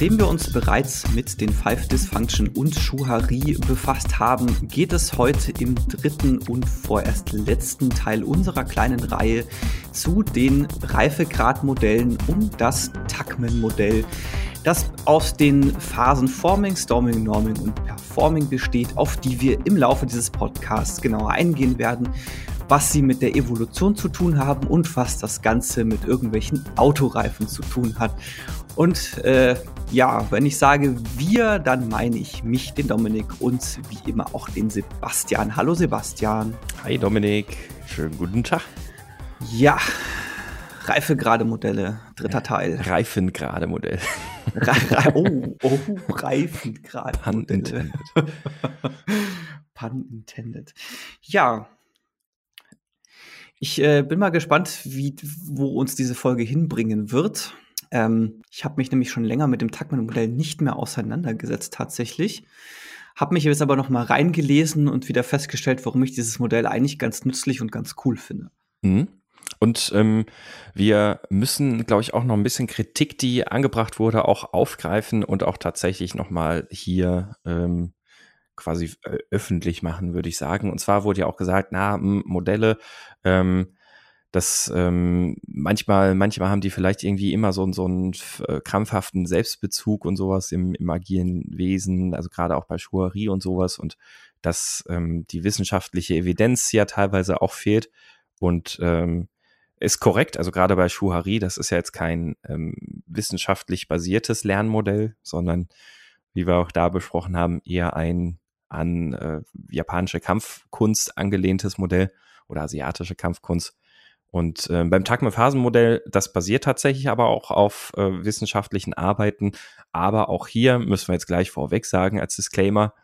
Nachdem wir uns bereits mit den Five Dysfunction und Schuhari befasst haben, geht es heute im dritten und vorerst letzten Teil unserer kleinen Reihe zu den Reifegradmodellen um das Tuckman-Modell, das aus den Phasen Forming, Storming, Norming und Performing besteht, auf die wir im Laufe dieses Podcasts genauer eingehen werden was sie mit der Evolution zu tun haben und was das Ganze mit irgendwelchen Autoreifen zu tun hat. Und äh, ja, wenn ich sage wir, dann meine ich mich, den Dominik und wie immer auch den Sebastian. Hallo Sebastian. Hi Dominik, schönen guten Tag. Ja, Reifegrade Modelle, dritter Teil. Reifengrade Modell. oh, oh, Reifengrade. Pun intended. Pun intended. Ja, ich äh, bin mal gespannt, wie, wo uns diese Folge hinbringen wird. Ähm, ich habe mich nämlich schon länger mit dem Tuckman-Modell nicht mehr auseinandergesetzt tatsächlich. Habe mich jetzt aber noch mal reingelesen und wieder festgestellt, warum ich dieses Modell eigentlich ganz nützlich und ganz cool finde. Mhm. Und ähm, wir müssen, glaube ich, auch noch ein bisschen Kritik, die angebracht wurde, auch aufgreifen und auch tatsächlich noch mal hier ähm, quasi äh, öffentlich machen, würde ich sagen. Und zwar wurde ja auch gesagt, na, Modelle, ähm, das ähm, manchmal, manchmal haben die vielleicht irgendwie immer so, so einen äh, krampfhaften Selbstbezug und sowas im, im agilen Wesen, also gerade auch bei Schuherie und sowas und dass ähm, die wissenschaftliche Evidenz ja teilweise auch fehlt und ähm, ist korrekt, also gerade bei Schuhari, das ist ja jetzt kein ähm, wissenschaftlich basiertes Lernmodell, sondern wie wir auch da besprochen haben, eher ein an äh, japanische Kampfkunst angelehntes Modell oder asiatische Kampfkunst. Und äh, beim Takme-Phasen-Modell, das basiert tatsächlich aber auch auf äh, wissenschaftlichen Arbeiten. Aber auch hier müssen wir jetzt gleich vorweg sagen als Disclaimer,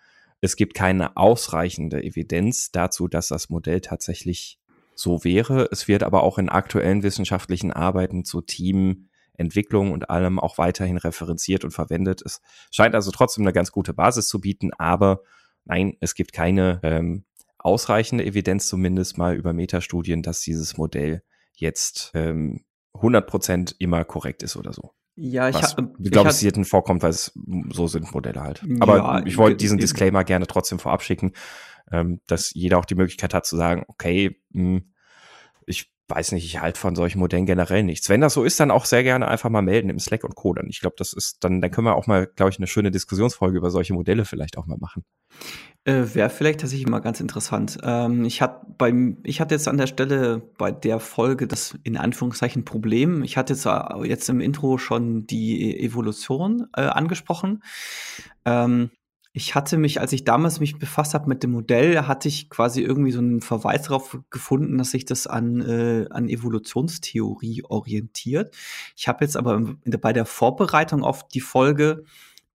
es gibt keine ausreichende Evidenz dazu, dass das Modell tatsächlich so wäre. Es wird aber auch in aktuellen wissenschaftlichen Arbeiten zu Teamentwicklung und allem auch weiterhin referenziert und verwendet. Es scheint also trotzdem eine ganz gute Basis zu bieten, aber nein, es gibt keine ähm, ausreichende Evidenz zumindest mal über Metastudien, dass dieses Modell jetzt ähm, 100% immer korrekt ist oder so. Ja, ich habe. Ich glaube, es selten vorkommt, weil es so sind Modelle halt. Aber ja, ich wollte diesen Disclaimer gerne trotzdem vorab schicken, ähm, dass jeder auch die Möglichkeit hat zu sagen, okay, mh, hm, ich weiß nicht, ich halte von solchen Modellen generell nichts. Wenn das so ist, dann auch sehr gerne einfach mal melden im Slack und Co. Dann ich glaube, das ist dann, dann können wir auch mal, glaube ich, eine schöne Diskussionsfolge über solche Modelle vielleicht auch mal machen. Äh, Wäre vielleicht tatsächlich mal ganz interessant. Ähm, ich hatte beim, ich hatte jetzt an der Stelle bei der Folge das in Anführungszeichen Problem. Ich hatte jetzt, jetzt im Intro schon die Evolution äh, angesprochen. Ähm, ich hatte mich, als ich damals mich befasst habe mit dem Modell, hatte ich quasi irgendwie so einen Verweis darauf gefunden, dass sich das an, äh, an Evolutionstheorie orientiert. Ich habe jetzt aber bei der Vorbereitung auf die Folge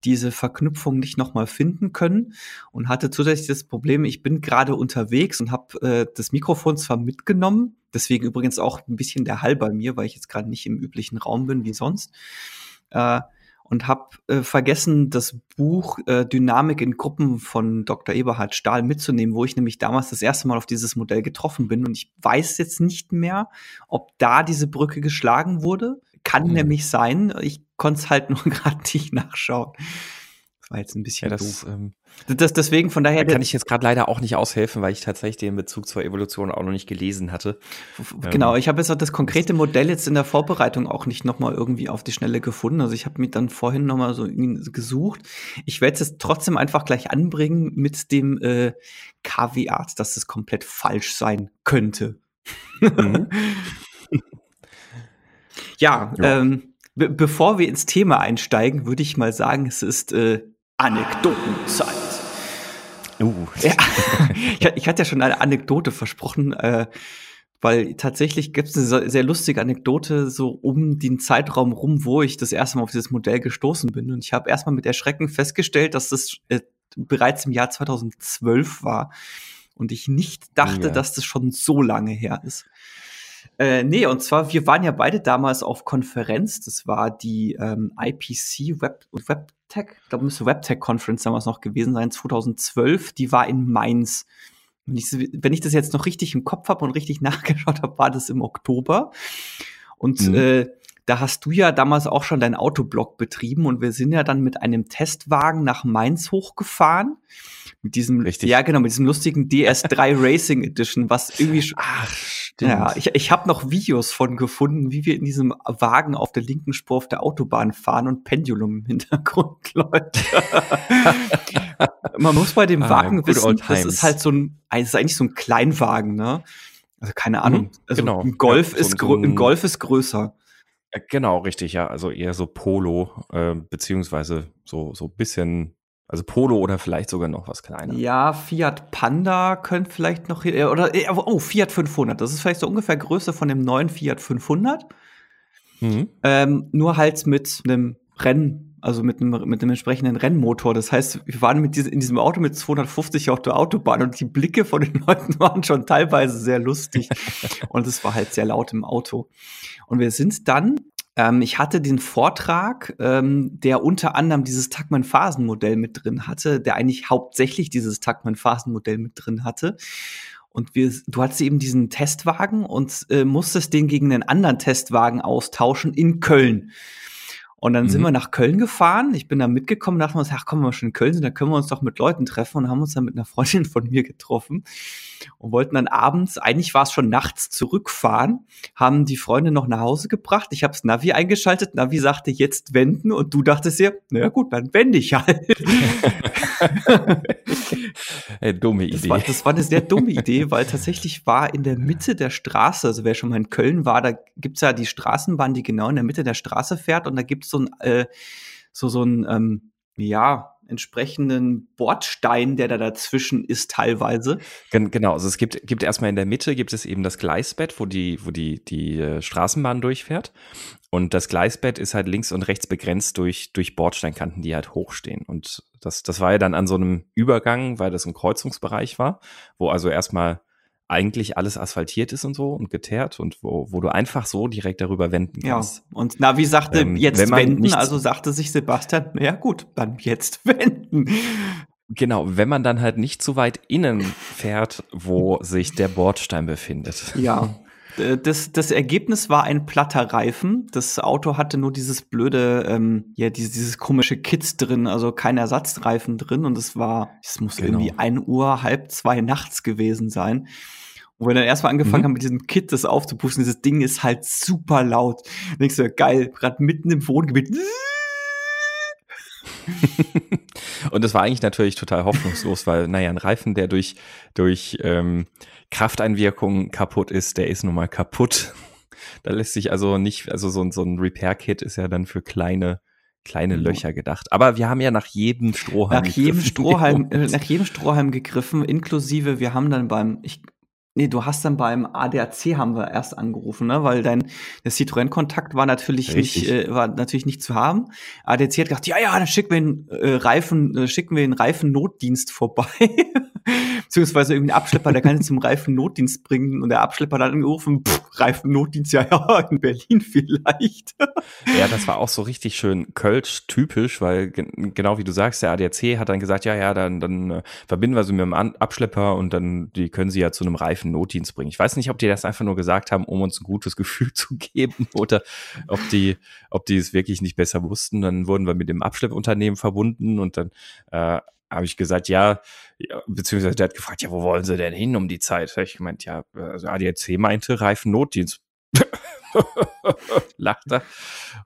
diese Verknüpfung nicht nochmal finden können und hatte zusätzlich das Problem, ich bin gerade unterwegs und habe äh, das Mikrofon zwar mitgenommen, deswegen übrigens auch ein bisschen der Hall bei mir, weil ich jetzt gerade nicht im üblichen Raum bin wie sonst. Äh, und habe äh, vergessen, das Buch äh, Dynamik in Gruppen von Dr. Eberhard Stahl mitzunehmen, wo ich nämlich damals das erste Mal auf dieses Modell getroffen bin. Und ich weiß jetzt nicht mehr, ob da diese Brücke geschlagen wurde. Kann mhm. nämlich sein. Ich konnte es halt nur gerade nicht nachschauen war jetzt ein bisschen ja, das, doof. Ähm, das, deswegen von daher. Da kann ich jetzt gerade leider auch nicht aushelfen, weil ich tatsächlich den Bezug zur Evolution auch noch nicht gelesen hatte. Genau, ähm. ich habe jetzt auch das konkrete Modell jetzt in der Vorbereitung auch nicht nochmal irgendwie auf die Schnelle gefunden. Also ich habe mich dann vorhin nochmal so gesucht. Ich werde es trotzdem einfach gleich anbringen mit dem äh, Kaviat, dass es komplett falsch sein könnte. Mhm. ja, ja. Ähm, Be bevor wir ins Thema einsteigen, würde ich mal sagen, es ist äh, Anekdotenzeit. Uh. Ja, ich hatte ja schon eine Anekdote versprochen, äh, weil tatsächlich gibt es eine sehr lustige Anekdote so um den Zeitraum rum, wo ich das erste Mal auf dieses Modell gestoßen bin. Und ich habe erstmal mit Erschrecken festgestellt, dass das äh, bereits im Jahr 2012 war und ich nicht dachte, ja. dass das schon so lange her ist. Äh, nee, und zwar, wir waren ja beide damals auf Konferenz. Das war die ähm, IPC Web, WebTech, ich glaube, müsste WebTech Conference damals noch gewesen sein, 2012. Die war in Mainz. Wenn ich, wenn ich das jetzt noch richtig im Kopf habe und richtig nachgeschaut habe, war das im Oktober. Und mhm. äh, da hast du ja damals auch schon deinen Autoblog betrieben und wir sind ja dann mit einem Testwagen nach Mainz hochgefahren. Mit diesem, Richtig. ja genau, mit diesem lustigen DS3 Racing Edition, was irgendwie schon, Ach, stimmt. ja, ich, ich habe noch Videos von gefunden, wie wir in diesem Wagen auf der linken Spur auf der Autobahn fahren und Pendulum im Hintergrund läuft. Man muss bei dem Ah, Wagen good wissen, das times. ist halt so ein, es ist eigentlich so ein Kleinwagen, ne? Also keine Ahnung. Mhm, also genau. ein Golf Ja, ist so ein- ein Golf ist größer. Genau, richtig, ja. Also eher so Polo, äh, beziehungsweise so, so bisschen, also Polo oder vielleicht sogar noch was kleiner. Ja, Fiat Panda könnte vielleicht noch äh, oder äh, oh, Fiat 500. Das ist vielleicht so ungefähr Größe von dem neuen Fiat 500. Mhm. Ähm, nur halt mit einem Rennen, also mit einem, mit einem entsprechenden Rennmotor. Das heißt, wir waren mit diesem, in diesem Auto mit 250 auf der Autobahn und die Blicke von den Leuten waren schon teilweise sehr lustig. und es war halt sehr laut im Auto. Und wir sind dann, ähm, ich hatte den Vortrag, ähm, der unter anderem dieses Tuckman-Phasenmodell mit drin hatte, der eigentlich hauptsächlich dieses Tuckman-Phasenmodell mit drin hatte. Und wir, du hattest eben diesen Testwagen und äh, musstest den gegen einen anderen Testwagen austauschen in Köln. Und dann sind Mhm. wir nach Köln gefahren. Ich bin da mitgekommen, dachten wir uns, ach komm, wenn wir schon in Köln sind, dann können wir uns doch mit Leuten treffen und haben uns dann mit einer Freundin von mir getroffen und wollten dann abends, eigentlich war es schon nachts, zurückfahren, haben die Freundin noch nach Hause gebracht. Ich habe das Navi eingeschaltet, Navi sagte jetzt wenden und du dachtest dir, naja gut, dann wende ich halt. Ey, dumme Das Idee. war, das war eine sehr dumme Idee, weil tatsächlich war in der Mitte der Straße, also wer schon mal in Köln war, da gibt's ja die Straßenbahn, die genau in der Mitte der Straße fährt und da gibt's so ein, äh, so, so ein, ähm, ja, entsprechenden Bordstein, der da dazwischen ist teilweise. Gen genau, also es gibt, gibt erstmal in der Mitte gibt es eben das Gleisbett, wo die, wo die, die äh, Straßenbahn durchfährt. Und das Gleisbett ist halt links und rechts begrenzt durch, durch Bordsteinkanten, die halt hochstehen. Und das, das war ja dann an so einem Übergang, weil das ein Kreuzungsbereich war, wo also erstmal eigentlich alles asphaltiert ist und so und geteert und wo, wo du einfach so direkt darüber wenden Ja, kannst. und Navi sagte Ähm, jetzt wenden, also sagte sich Sebastian, ja gut, dann jetzt wenden. Genau, wenn man dann halt nicht zu weit innen fährt, wo sich der Bordstein befindet. Ja. Das, das Ergebnis war ein platter Reifen. Das Auto hatte nur dieses blöde, ähm, ja, dieses, dieses komische Kit drin, also kein Ersatzreifen drin. Und es war, es muss Genau. irgendwie ein Uhr, halb zwei nachts gewesen sein. Und wir dann erstmal angefangen Mhm. haben, mit diesem Kit das aufzupusten, dieses Ding ist halt super laut. Denkst du, geil, gerade mitten im Wohngebiet. Und das war eigentlich natürlich total hoffnungslos, weil, naja, ein Reifen, der durch, durch ähm, Krafteinwirkung kaputt ist, der ist nun mal kaputt. Da lässt sich also nicht, also so, ein- so ein Repair-Kit ist ja dann für kleine, kleine Mhm. Löcher gedacht. Aber wir haben ja nach jedem Strohhalm. nach jedem gegriffen. Strohhalm, äh, nach jedem Strohhalm gegriffen, inklusive, wir haben dann beim, ich, nee, du hast dann beim ADAC haben wir erst angerufen, ne, weil dein, der Citroën-Kontakt war natürlich Richtig. nicht, äh, war natürlich nicht zu haben. ADAC hat gesagt, ja, ja, dann schicken wir den äh, Reifen, äh, schicken wir den Reifennotdienst vorbei. Beziehungsweise irgendein Abschlepper, der kann ihn zum Reifennotdienst bringen und der Abschlepper hat dann angerufen, pff, Reifennotdienst, ja, ja, in Berlin vielleicht. Ja, das war auch so richtig schön Kölsch-typisch, weil gen genau wie du sagst, der ADAC hat dann gesagt, ja, ja, dann, dann äh, verbinden wir sie mit dem Abschlepper und dann, die können sie ja zu einem reifen Notdienst bringen. Ich weiß nicht, ob die das einfach nur gesagt haben, um uns ein gutes Gefühl zu geben oder ob die, ob die es wirklich nicht besser wussten. Dann wurden wir mit dem Abschleppunternehmen verbunden und dann äh, habe ich gesagt, ja, beziehungsweise der hat gefragt, ja, wo wollen sie denn hin um die Zeit? Ich gemeint, ja, also ADAC meinte reifen Notdienst. Lacht er.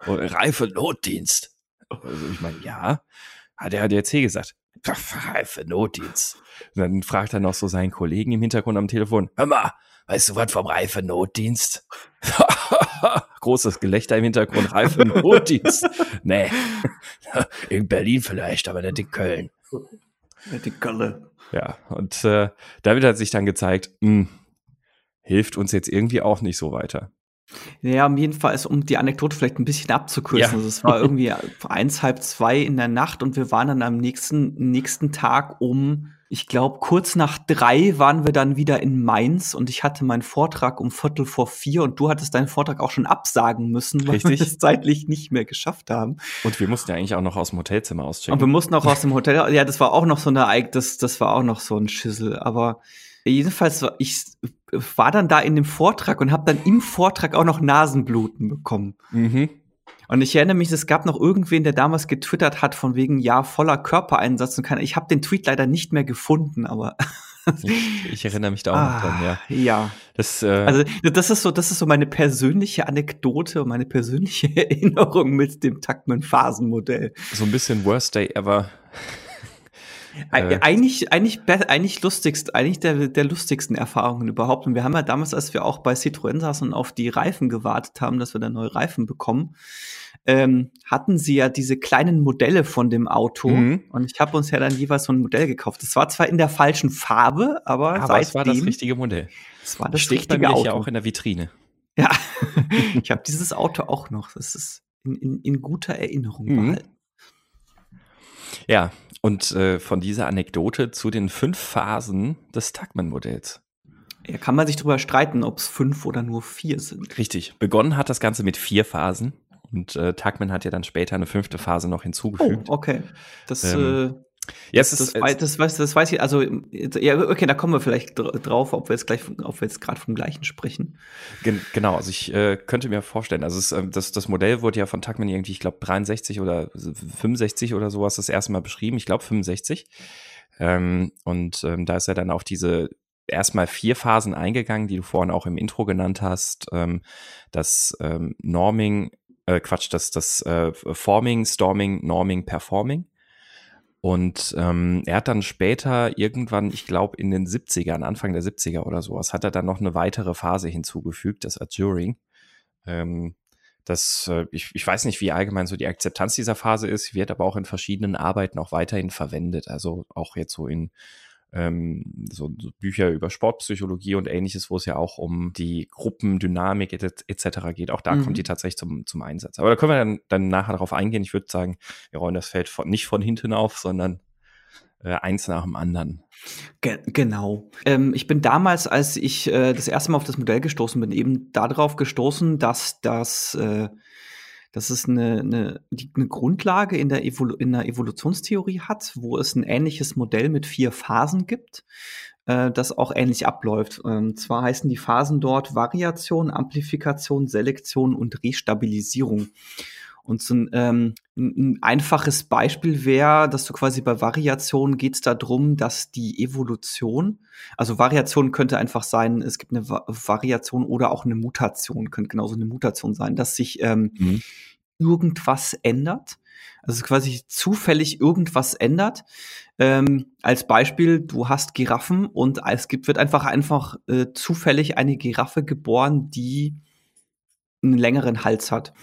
Und Reife Notdienst. Also ich meine, ja, hat der ADAC gesagt. Reife Notdienst. Und dann fragt er noch so seinen Kollegen im Hintergrund am Telefon, hör mal, weißt du was vom Reife Notdienst? Großes Gelächter im Hintergrund, Reife Notdienst. nee, in Berlin vielleicht, aber nicht in Köln. Die Gölle. Ja, und äh, damit hat sich dann gezeigt, mh, hilft uns jetzt irgendwie auch nicht so weiter. Ja, um jeden Fall ist, um die Anekdote vielleicht ein bisschen abzukürzen. Ja. Also es war irgendwie eins, halb zwei in der Nacht und wir waren dann am nächsten, nächsten Tag um, ich glaube, kurz nach drei waren wir dann wieder in Mainz und ich hatte meinen Vortrag um Viertel vor vier und du hattest deinen Vortrag auch schon absagen müssen, weil Richtig. wir es zeitlich nicht mehr geschafft haben. Und wir mussten ja eigentlich auch noch aus dem Hotelzimmer Und wir auschecken. mussten auch aus dem Hotel, ja, das war auch noch so eine, das, das war auch noch so ein Schissel, aber jedenfalls war ich, war dann da in dem Vortrag und habe dann im Vortrag auch noch Nasenbluten bekommen. Mhm. Und ich erinnere mich, es gab noch irgendwen, der damals getwittert hat von wegen ja voller Körpereinsatz und kann. Ich habe den Tweet leider nicht mehr gefunden, aber ich, ich, erinnere mich da auch ah, noch dran, ja. Ja. Das, äh, also das ist so, das ist so meine persönliche Anekdote und meine persönliche Erinnerung mit dem Tuckman-Phasenmodell. So ein bisschen Worst Day ever. Äh, eigentlich, eigentlich, eigentlich lustigst, eigentlich der, der lustigsten Erfahrungen überhaupt. Und wir haben ja damals, als wir auch bei Citroën saßen und auf die Reifen gewartet haben, dass wir da neue Reifen bekommen, ähm, hatten sie ja diese kleinen Modelle von dem Auto. Mhm. Und ich habe uns ja dann jeweils so ein Modell gekauft. Das war zwar in der falschen Farbe, aber, aber es war das richtige Modell. Es war das Steht richtige bei mir Auto. ja auch in der Vitrine. Ja, ich habe dieses Auto auch noch. Das ist in, in, in guter Erinnerung mhm. behalten. Ja, und äh, von dieser Anekdote zu den fünf Phasen des Tuckman-Modells. Ja, kann man sich darüber streiten, ob es fünf oder nur vier sind. Richtig. Begonnen hat das Ganze mit vier Phasen. Und äh, Tuckman hat ja dann später eine fünfte Phase noch hinzugefügt. Oh, okay. Das, ähm, ja, das, das, weiß, das, weiß, das weiß ich, also, ja, okay, da kommen wir vielleicht drauf, ob wir jetzt gleich, ob wir jetzt gerade vom gleichen sprechen. Gen genau, also ich äh, könnte mir vorstellen, also es, äh, das, das Modell wurde ja von Tuckman irgendwie, ich glaube, 63 oder 65 oder sowas das erste Mal beschrieben, ich glaube 65. Ähm, und ähm, da ist er dann auf diese erstmal vier Phasen eingegangen, die du vorhin auch im Intro genannt hast. Ähm, das ähm, Norming, äh, Quatsch, das, das äh, Forming, Storming, Norming, Performing. Und ähm, er hat dann später irgendwann, ich glaube in den 70ern, Anfang der 70er oder sowas, hat er dann noch eine weitere Phase hinzugefügt, das Adjuring. Ähm, das, äh, ich, ich weiß nicht, wie allgemein so die Akzeptanz dieser Phase ist, wird aber auch in verschiedenen Arbeiten auch weiterhin verwendet. Also auch jetzt so in ähm, so, so, Bücher über Sportpsychologie und ähnliches, wo es ja auch um die Gruppendynamik etc. geht. Auch da mhm. kommt die tatsächlich zum, zum Einsatz. Aber da können wir dann, dann nachher darauf eingehen. Ich würde sagen, wir rollen das Feld von, nicht von hinten auf, sondern äh, eins nach dem anderen. Ge genau. Ähm, ich bin damals, als ich äh, das erste Mal auf das Modell gestoßen bin, eben darauf gestoßen, dass das äh, dass es eine, eine, eine Grundlage in der, in der Evolutionstheorie hat, wo es ein ähnliches Modell mit vier Phasen gibt, äh, das auch ähnlich abläuft. Ähm, zwar heißen die Phasen dort Variation, Amplifikation, Selektion und Restabilisierung. Und so ein, ähm, ein einfaches Beispiel wäre, dass du quasi bei Variation geht es darum, dass die Evolution, also Variation könnte einfach sein, es gibt eine Va Variation oder auch eine Mutation, könnte genauso eine Mutation sein, dass sich ähm, mhm. irgendwas ändert. Also quasi zufällig irgendwas ändert. Ähm, als Beispiel, du hast Giraffen und es gibt, wird einfach einfach äh, zufällig eine Giraffe geboren, die einen längeren Hals hat.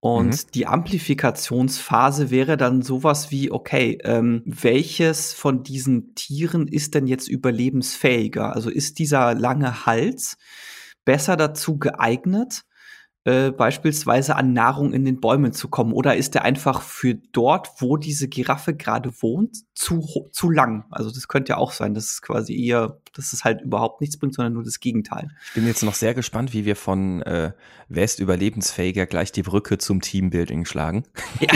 Und mhm. die Amplifikationsphase wäre dann sowas wie, okay, ähm, welches von diesen Tieren ist denn jetzt überlebensfähiger? Also ist dieser lange Hals besser dazu geeignet, äh, beispielsweise an Nahrung in den Bäumen zu kommen? Oder ist er einfach für dort, wo diese Giraffe gerade wohnt, zu, zu lang? Also das könnte ja auch sein, dass es quasi eher, dass es halt überhaupt nichts bringt, sondern nur das Gegenteil. Ich bin jetzt noch sehr gespannt, wie wir von äh, West überlebensfähiger gleich die Brücke zum Teambuilding schlagen. Ja.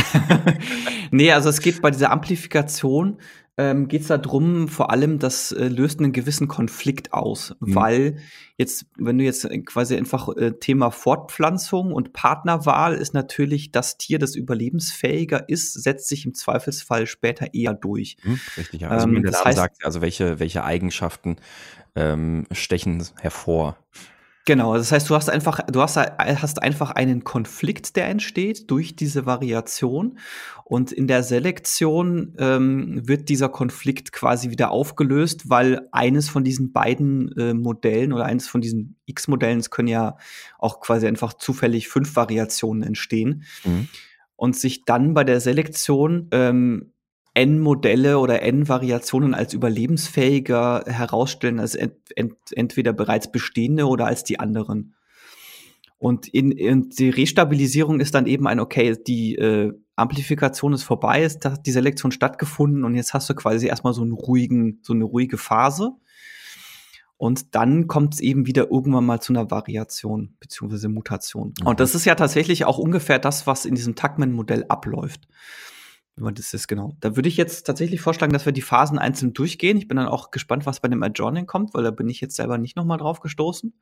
nee, also es geht bei dieser Amplifikation ähm, geht es darum, vor allem, das äh, löst einen gewissen Konflikt aus, mhm. weil jetzt, wenn du jetzt quasi einfach äh, Thema Fortpflanzung und Partnerwahl ist natürlich das Tier, das überlebensfähiger ist, setzt sich im Zweifelsfall später eher durch. Mhm, richtig, ja. Also ähm, das heißt, sagt, also welche, welche Eigenschaften ähm, stechen hervor. Genau, das heißt, du hast einfach, du hast, hast einfach einen Konflikt, der entsteht durch diese Variation. Und in der Selektion ähm, wird dieser Konflikt quasi wieder aufgelöst, weil eines von diesen beiden äh, Modellen oder eines von diesen X-Modellen, es können ja auch quasi einfach zufällig fünf Variationen entstehen. Mhm. Und sich dann bei der Selektion ähm, N-Modelle oder N-Variationen als überlebensfähiger herausstellen als ent ent entweder bereits bestehende oder als die anderen. Und in, in die Restabilisierung ist dann eben ein, okay, die äh, Amplifikation ist vorbei, ist hat die Selektion stattgefunden und jetzt hast du quasi erstmal so einen ruhigen, so eine ruhige Phase. Und dann kommt es eben wieder irgendwann mal zu einer Variation beziehungsweise Mutation. Mhm. Und das ist ja tatsächlich auch ungefähr das, was in diesem Tuckman-Modell abläuft. Wenn man das ist, genau. Da würde ich jetzt tatsächlich vorschlagen, dass wir die Phasen einzeln durchgehen. Ich bin dann auch gespannt, was bei dem Adjourning kommt, weil da bin ich jetzt selber nicht nochmal drauf gestoßen.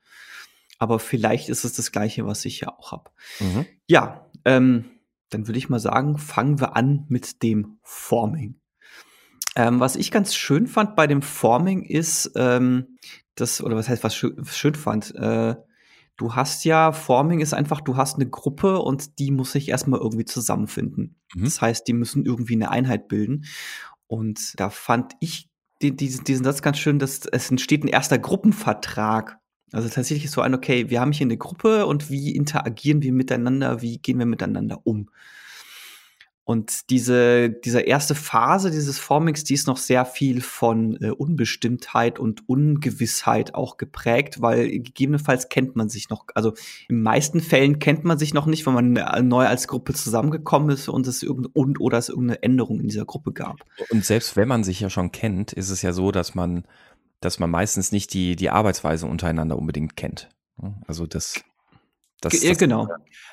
Aber vielleicht ist es das Gleiche, was ich ja auch habe. Mhm. Ja, ähm, dann würde ich mal sagen, fangen wir an mit dem Forming. Ähm, was ich ganz schön fand bei dem Forming ist, ähm, das, oder was heißt, was schön, schön fand, äh, du hast ja, Forming ist einfach, du hast eine Gruppe und die muss sich erstmal irgendwie zusammenfinden. Mhm. Das heißt, die müssen irgendwie eine Einheit bilden. Und da fand ich die, diesen, diesen Satz ganz schön, dass es entsteht ein erster Gruppenvertrag. Also tatsächlich ist so ein, okay, wir haben hier eine Gruppe und wie interagieren wir miteinander, wie gehen wir miteinander um? Und diese, diese erste Phase dieses Formings, die ist noch sehr viel von äh, Unbestimmtheit und Ungewissheit auch geprägt, weil gegebenenfalls kennt man sich noch, also in meisten Fällen kennt man sich noch nicht, wenn man äh, neu als Gruppe zusammengekommen ist und es irgend, und oder es irgendeine Änderung in dieser Gruppe gab. Und selbst wenn man sich ja schon kennt, ist es ja so, dass man, dass man meistens nicht die, die Arbeitsweise untereinander unbedingt kennt. Also das das, ja, genau.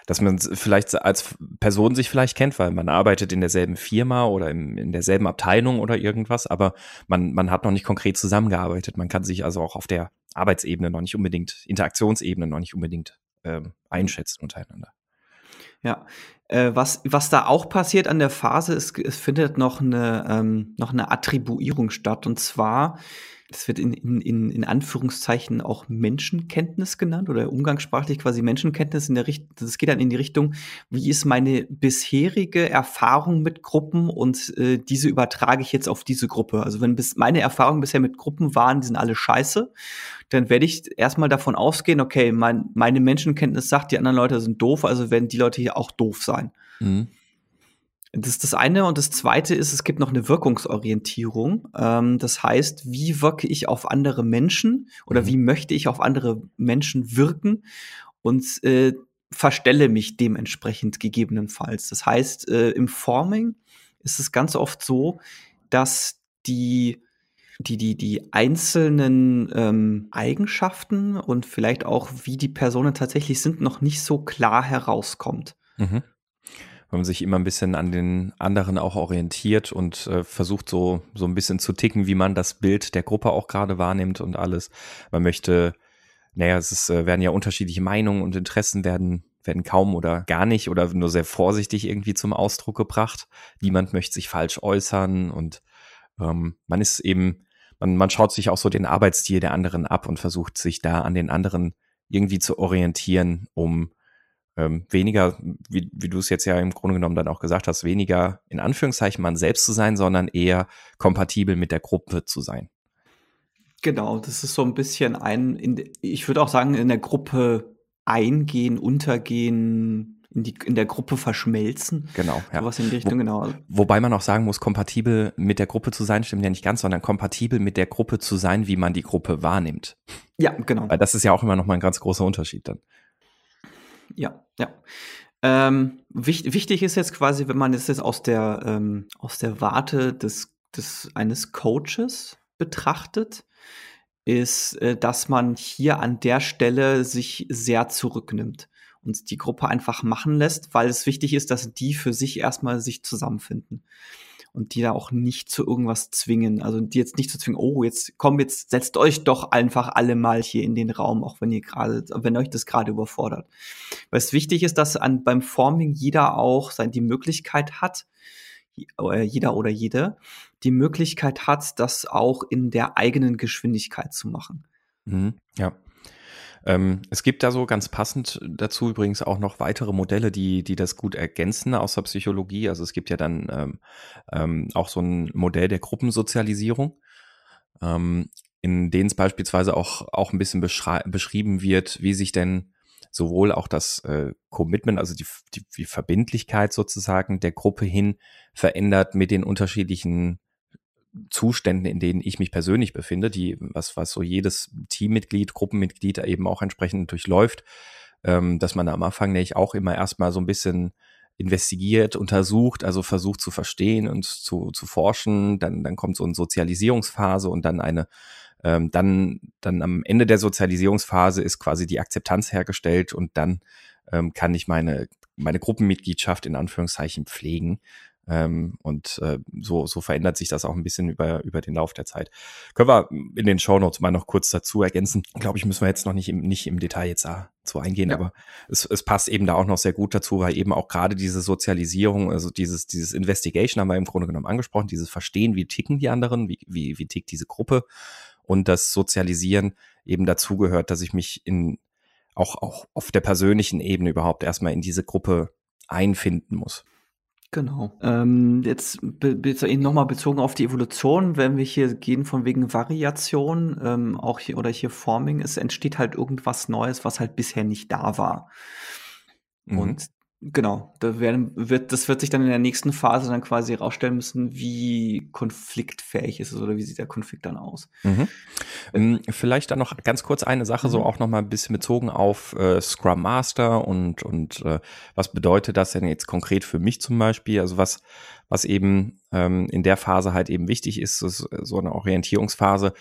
Dass man vielleicht als Person sich vielleicht kennt, weil man arbeitet in derselben Firma oder im, in derselben Abteilung oder irgendwas, aber man, man hat noch nicht konkret zusammengearbeitet. Man kann sich also auch auf der Arbeitsebene noch nicht unbedingt, Interaktionsebene noch nicht unbedingt ähm, einschätzen untereinander. Ja, äh, was, was da auch passiert an der Phase ist, es findet noch eine, ähm, noch eine Attribuierung statt. Und zwar das wird in, in, in, in Anführungszeichen auch Menschenkenntnis genannt oder umgangssprachlich quasi Menschenkenntnis in der Richtung, das geht dann in die Richtung, wie ist meine bisherige Erfahrung mit Gruppen und äh, diese übertrage ich jetzt auf diese Gruppe. Also wenn bis meine Erfahrungen bisher mit Gruppen waren, die sind alle scheiße, dann werde ich erstmal davon ausgehen, okay, mein, meine Menschenkenntnis sagt, die anderen Leute sind doof, also werden die Leute hier auch doof sein. Mhm. Das ist das eine. Und das zweite ist, es gibt noch eine Wirkungsorientierung. Ähm, das heißt, wie wirke ich auf andere Menschen oder mhm. wie möchte ich auf andere Menschen wirken und äh, verstelle mich dementsprechend gegebenenfalls. Das heißt, äh, im Forming ist es ganz oft so, dass die die, die, die einzelnen ähm, Eigenschaften und vielleicht auch, wie die Personen tatsächlich sind, noch nicht so klar herauskommt. Mhm wenn man sich immer ein bisschen an den anderen auch orientiert und äh, versucht so, so ein bisschen zu ticken, wie man das Bild der Gruppe auch gerade wahrnimmt und alles. Man möchte, naja, es ist, äh, werden ja unterschiedliche Meinungen und Interessen werden, werden kaum oder gar nicht oder nur sehr vorsichtig irgendwie zum Ausdruck gebracht. Niemand möchte sich falsch äußern und ähm, man ist eben, man, man schaut sich auch so den Arbeitsstil der anderen ab und versucht sich da an den anderen irgendwie zu orientieren, um ähm, weniger, wie, wie du es jetzt ja im Grunde genommen dann auch gesagt hast, weniger in Anführungszeichen man selbst zu sein, sondern eher kompatibel mit der Gruppe zu sein. Genau, das ist so ein bisschen ein, in, ich würde auch sagen, in der Gruppe eingehen, untergehen, in, die, in der Gruppe verschmelzen. Genau, ja. Was in die Richtung, Wo, genau. Wobei man auch sagen muss, kompatibel mit der Gruppe zu sein, stimmt ja nicht ganz, sondern kompatibel mit der Gruppe zu sein, wie man die Gruppe wahrnimmt. Ja, genau. Weil das ist ja auch immer noch mal ein ganz großer Unterschied dann. Ja, ja. Ähm, wichtig, wichtig ist jetzt quasi, wenn man es jetzt aus der, ähm, aus der Warte des, des, eines Coaches betrachtet, ist, äh, dass man hier an der Stelle sich sehr zurücknimmt und die Gruppe einfach machen lässt, weil es wichtig ist, dass die für sich erstmal sich zusammenfinden und die da auch nicht zu irgendwas zwingen. Also die jetzt nicht zu zwingen, oh, jetzt komm, jetzt setzt euch doch einfach alle mal hier in den Raum, auch wenn ihr gerade, wenn euch das gerade überfordert. Weil es wichtig ist, dass an, beim Forming jeder auch sein, die Möglichkeit hat, äh, jeder oder jede, die Möglichkeit hat, das auch in der eigenen Geschwindigkeit zu machen. Mhm, ja. Ähm, es gibt da so ganz passend dazu übrigens auch noch weitere Modelle, die, die das gut ergänzen aus der Psychologie. Also es gibt ja dann ähm, ähm, auch so ein Modell der Gruppensozialisierung, ähm, in denen es beispielsweise auch, auch ein bisschen beschrieben wird, wie sich denn sowohl auch das äh, Commitment, also die, die, die Verbindlichkeit sozusagen der Gruppe hin verändert mit den unterschiedlichen Zuständen, in denen ich mich persönlich befinde, die, was, was so jedes Teammitglied, Gruppenmitglied eben auch entsprechend durchläuft, ähm, dass man am Anfang nämlich auch immer erstmal so ein bisschen investigiert, untersucht, also versucht zu verstehen und zu, zu forschen. Dann, dann kommt so eine Sozialisierungsphase und dann eine, ähm, dann, dann am Ende der Sozialisierungsphase ist quasi die Akzeptanz hergestellt und dann ähm, kann ich meine, meine Gruppenmitgliedschaft in Anführungszeichen pflegen. Ähm, und äh, so, so verändert sich das auch ein bisschen über, über den Lauf der Zeit. Können wir in den Shownotes mal noch kurz dazu ergänzen. Glaube ich, müssen wir jetzt noch nicht im, nicht im Detail jetzt dazu eingehen, ja. aber es, es passt eben da auch noch sehr gut dazu, weil eben auch gerade diese Sozialisierung, also dieses, dieses Investigation haben wir im Grunde genommen angesprochen, dieses Verstehen, wie ticken die anderen, wie, wie, wie tickt diese Gruppe und das Sozialisieren eben dazugehört, dass ich mich in auch, auch auf der persönlichen Ebene überhaupt erstmal in diese Gruppe einfinden muss. Genau. Ähm, jetzt be nochmal bezogen auf die Evolution, wenn wir hier gehen von wegen Variation, ähm, auch hier oder hier Forming, es entsteht halt irgendwas Neues, was halt bisher nicht da war. Mhm. Und Genau, da werden, wird, das wird sich dann in der nächsten Phase dann quasi herausstellen müssen, wie konfliktfähig ist es oder wie sieht der Konflikt dann aus. Mhm. Ähm, vielleicht dann noch ganz kurz eine Sache, mhm. so auch noch mal ein bisschen bezogen auf äh, Scrum Master und, und äh, was bedeutet das denn jetzt konkret für mich zum Beispiel? Also was, was eben ähm, in der Phase halt eben wichtig ist, ist so eine Orientierungsphase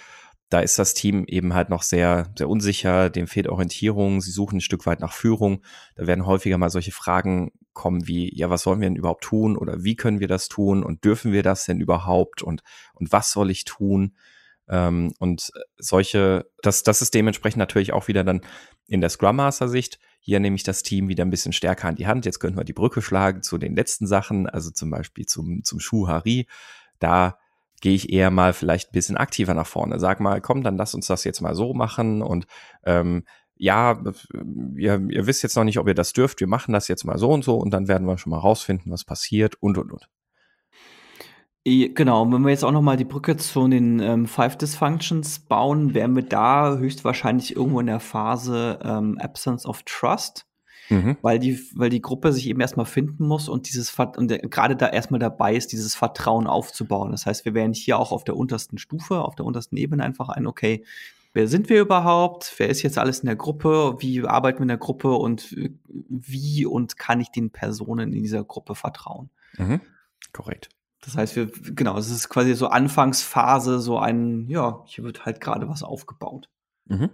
da ist das Team eben halt noch sehr, sehr unsicher, dem fehlt Orientierung, sie suchen ein Stück weit nach Führung. Da werden häufiger mal solche Fragen kommen wie, ja, was sollen wir denn überhaupt tun oder wie können wir das tun und dürfen wir das denn überhaupt und, und was soll ich tun? Ähm, und solche, das, das ist dementsprechend natürlich auch wieder dann in der Scrum Master Sicht. Hier nehme ich das Team wieder ein bisschen stärker an die Hand. Jetzt können wir die Brücke schlagen zu den letzten Sachen, also zum Beispiel zum, zum Schuhari. Da gehe ich eher mal vielleicht ein bisschen aktiver nach vorne. Sag mal, komm, dann lass uns das jetzt mal so machen und ähm, ja, ihr, ihr wisst jetzt noch nicht, ob ihr das dürft, wir machen das jetzt mal so und so und dann werden wir schon mal rausfinden, was passiert und und und. Genau, wenn wir jetzt auch noch mal die Brücke zu den ähm, Five Dysfunctions bauen, wären wir da höchstwahrscheinlich irgendwo in der Phase ähm, Absence of Trust mhm. weil die, weil die Gruppe sich eben erstmal finden muss und dieses und gerade da erstmal dabei ist, dieses Vertrauen aufzubauen. Das heißt, wir wären hier auch auf der untersten Stufe, auf der untersten Ebene einfach ein, okay, wer sind wir überhaupt? Wer ist jetzt alles in der Gruppe? Wie arbeiten wir in der Gruppe und wie und kann ich den Personen in dieser Gruppe vertrauen? Mhm. Korrekt. Das heißt, wir, genau, es ist quasi so Anfangsphase, so ein, ja, hier wird halt gerade was aufgebaut. Mhm.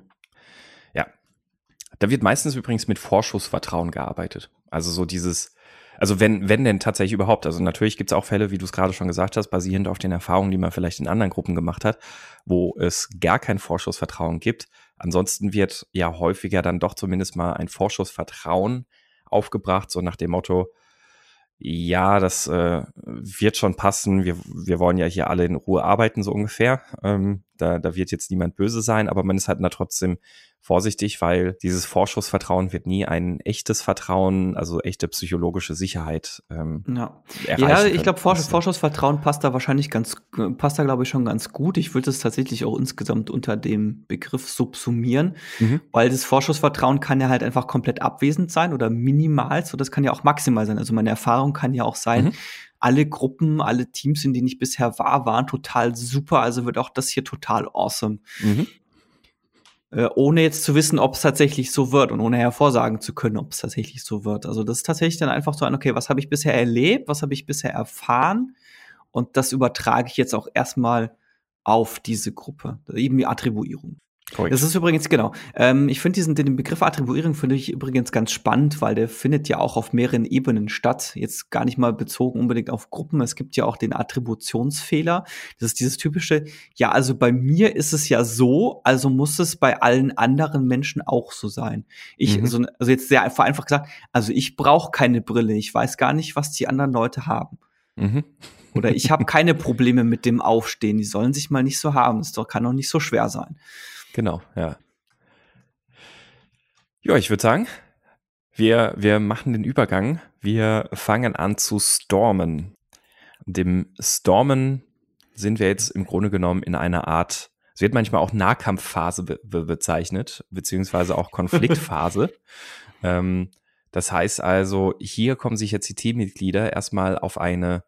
Da wird meistens übrigens mit Vorschussvertrauen gearbeitet. Also so dieses, also wenn, wenn denn tatsächlich überhaupt, also natürlich gibt es auch Fälle, wie du es gerade schon gesagt hast, basierend auf den Erfahrungen, die man vielleicht in anderen Gruppen gemacht hat, wo es gar kein Vorschussvertrauen gibt. Ansonsten wird ja häufiger dann doch zumindest mal ein Vorschussvertrauen aufgebracht, so nach dem Motto, ja, das äh, wird schon passen. Wir, wir wollen ja hier alle in Ruhe arbeiten, so ungefähr. Ähm, da, da wird jetzt niemand böse sein, aber man ist halt da trotzdem vorsichtig, weil dieses Vorschussvertrauen wird nie ein echtes Vertrauen, also echte psychologische Sicherheit ähm, ja. Ja, ich glaube, Vors Vorschussvertrauen passt da wahrscheinlich ganz, passt da glaube ich schon ganz gut. Ich würde es tatsächlich auch insgesamt unter dem Begriff subsumieren, mhm. weil das Vorschussvertrauen kann ja halt einfach komplett abwesend sein oder minimal, so das kann ja auch maximal sein. Also meine Erfahrung kann ja auch sein, mhm alle Gruppen, alle Teams, in denen ich bisher war, waren total super. Also wird auch das hier total awesome. Mhm. Äh, ohne jetzt zu wissen, ob es tatsächlich so wird und ohne hervorsagen zu können, ob es tatsächlich so wird. Also das ist tatsächlich dann einfach so ein, okay, was habe ich bisher erlebt, was habe ich bisher erfahren und das übertrage ich jetzt auch erstmal auf diese Gruppe, eben die Attribuierung. Korrekt. Das ist übrigens, genau. Ähm, ich finde diesen den Begriff Attribuierung finde ich übrigens ganz spannend, weil der findet ja auch auf mehreren Ebenen statt. Jetzt gar nicht mal bezogen unbedingt auf Gruppen. Es gibt ja auch den Attributionsfehler. Das ist dieses typische, ja, also bei mir ist es ja so, also muss es bei allen anderen Menschen auch so sein. Ich, mhm. also, also jetzt sehr vereinfacht gesagt, also ich brauche keine Brille. Ich weiß gar nicht, was die anderen Leute haben. Mhm. Oder ich habe keine Probleme mit dem Aufstehen. Die sollen sich mal nicht so haben. Das kann doch nicht so schwer sein. Genau, ja. Ja, ich würde sagen, wir, wir machen den Übergang. Wir fangen an zu stormen. Dem Stormen sind wir jetzt im Grunde genommen in einer Art, es wird manchmal auch Nahkampfphase be be bezeichnet, beziehungsweise auch Konfliktphase. ähm, das heißt also, hier kommen sich jetzt die Teammitglieder erstmal auf eine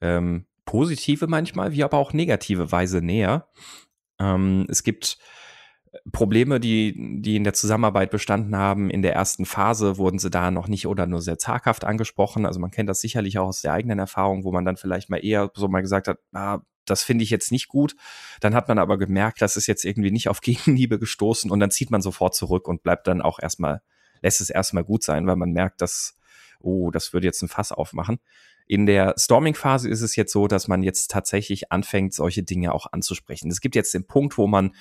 ähm, positive manchmal, wie aber auch negative Weise näher. Ähm, es gibt Probleme, die, die in der Zusammenarbeit bestanden haben, in der ersten Phase wurden sie da noch nicht oder nur sehr zaghaft angesprochen. Also man kennt das sicherlich auch aus der eigenen Erfahrung, wo man dann vielleicht mal eher so mal gesagt hat, ah, das finde ich jetzt nicht gut. Dann hat man aber gemerkt, das ist jetzt irgendwie nicht auf Gegenliebe gestoßen und dann zieht man sofort zurück und bleibt dann auch erstmal, lässt es erstmal gut sein, weil man merkt, dass, oh, das würde jetzt ein Fass aufmachen. In der Storming-Phase ist es jetzt so, dass man jetzt tatsächlich anfängt, solche Dinge auch anzusprechen. Es gibt jetzt den Punkt, wo man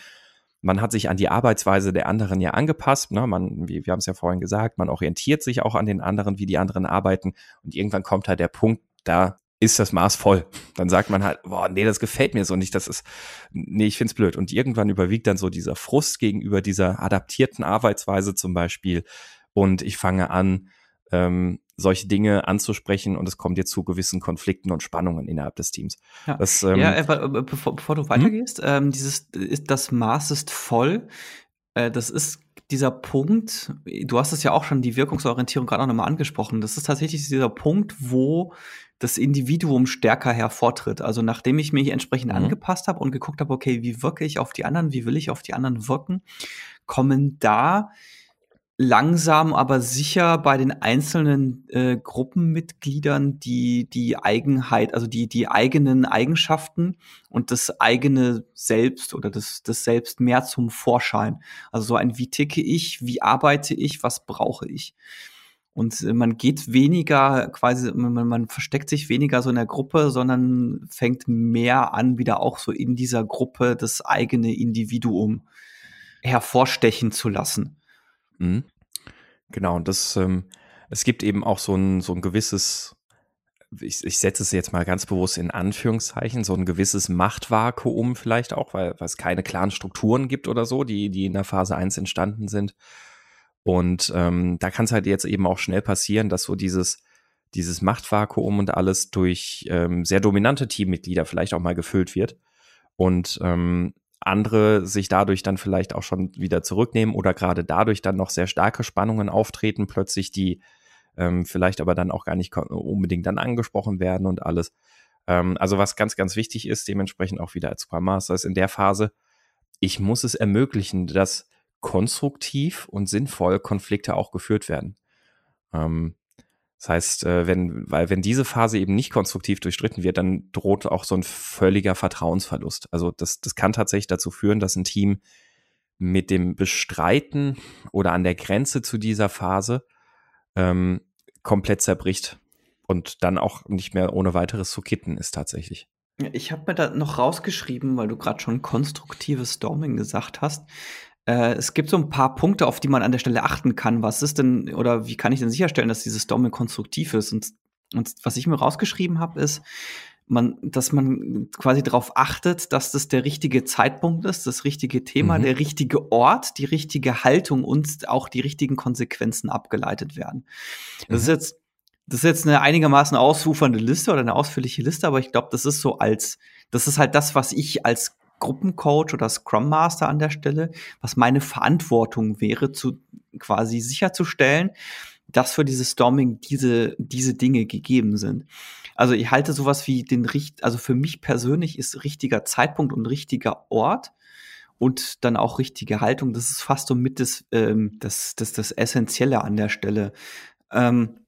man hat sich an die Arbeitsweise der anderen ja angepasst. Ne? Man, wie, wir haben es ja vorhin gesagt, man orientiert sich auch an den anderen, wie die anderen arbeiten. Und irgendwann kommt halt der Punkt, da ist das Maß voll. Dann sagt man halt, boah, nee, das gefällt mir so nicht, das ist, nee, ich find's blöd. Und irgendwann überwiegt dann so dieser Frust gegenüber dieser adaptierten Arbeitsweise zum Beispiel. Und ich fange an, ähm, solche Dinge anzusprechen und es kommt jetzt zu gewissen Konflikten und Spannungen innerhalb des Teams. Ja, das, ähm, ja äh, bevor, bevor, du weitergehst, hm? ähm, dieses das Maß ist voll. Äh, das ist dieser Punkt, du hast es ja auch schon die Wirkungsorientierung gerade noch mal angesprochen. Das ist tatsächlich dieser Punkt, wo das Individuum stärker hervortritt. Also nachdem ich mich entsprechend mhm. angepasst habe und geguckt habe, okay, wie wirke ich auf die anderen, wie will ich auf die anderen wirken, kommen da langsam, aber sicher bei den einzelnen äh, Gruppenmitgliedern die, die Eigenheit, also die, die eigenen Eigenschaften und das eigene Selbst oder das, das Selbst mehr zum Vorschein. Also so ein, wie ticke ich, wie arbeite ich, was brauche ich. Und äh, man geht weniger quasi, man, man versteckt sich weniger so in der Gruppe, sondern fängt mehr an, wieder auch so in dieser Gruppe das eigene Individuum hervorstechen zu lassen. Mhm. Genau, und das, ähm, es gibt eben auch so ein, so ein gewisses, ich, ich setze es jetzt mal ganz bewusst in Anführungszeichen, so ein gewisses Machtvakuum vielleicht auch, weil, weil es keine klaren Strukturen gibt oder so, die, die in der Phase 1 entstanden sind. Und ähm, da kann es halt jetzt eben auch schnell passieren, dass so dieses, dieses Machtvakuum und alles durch ähm, sehr dominante Teammitglieder vielleicht auch mal gefüllt wird. Und ähm, andere sich dadurch dann vielleicht auch schon wieder zurücknehmen oder gerade dadurch dann noch sehr starke Spannungen auftreten, plötzlich die ähm, vielleicht aber dann auch gar nicht unbedingt dann angesprochen werden und alles. Ähm, also was ganz, ganz wichtig ist, dementsprechend auch wieder als Scrum Master ist in der Phase, ich muss es ermöglichen, dass konstruktiv und sinnvoll Konflikte auch geführt werden. Ähm, das heißt, äh, wenn, weil wenn diese Phase eben nicht konstruktiv durchstritten wird, dann droht auch so ein völliger Vertrauensverlust. Also das, das kann tatsächlich dazu führen, dass ein Team mit dem Bestreiten oder an der Grenze zu dieser Phase ähm, komplett zerbricht und dann auch nicht mehr ohne weiteres zu kitten ist tatsächlich. Ich habe mir da noch rausgeschrieben, weil du gerade schon konstruktives Storming gesagt hast. Äh, es gibt so ein paar Punkte, auf die man an der Stelle achten kann. Was ist denn oder wie kann ich denn sicherstellen, dass dieses Storming konstruktiv ist? Und, und was ich mir rausgeschrieben habe, ist, man, dass man quasi darauf achtet, dass das der richtige Zeitpunkt ist, das richtige Thema, mhm. der richtige Ort, die richtige Haltung und auch die richtigen Konsequenzen abgeleitet werden. Das mhm. ist jetzt das ist jetzt eine einigermaßen ausufernde Liste oder eine ausführliche Liste, aber ich glaube, das ist so als, das ist halt das, was ich als Gruppencoach oder Scrum Master an der Stelle, was meine Verantwortung wäre, zu quasi sicherzustellen, dass für dieses Storming diese, diese Dinge gegeben sind. Also ich halte sowas wie den Richt, also für mich persönlich ist richtiger Zeitpunkt und richtiger Ort und dann auch richtige Haltung. Das ist fast so mit das, ähm, das, das, das Essentielle an der Stelle. Ähm,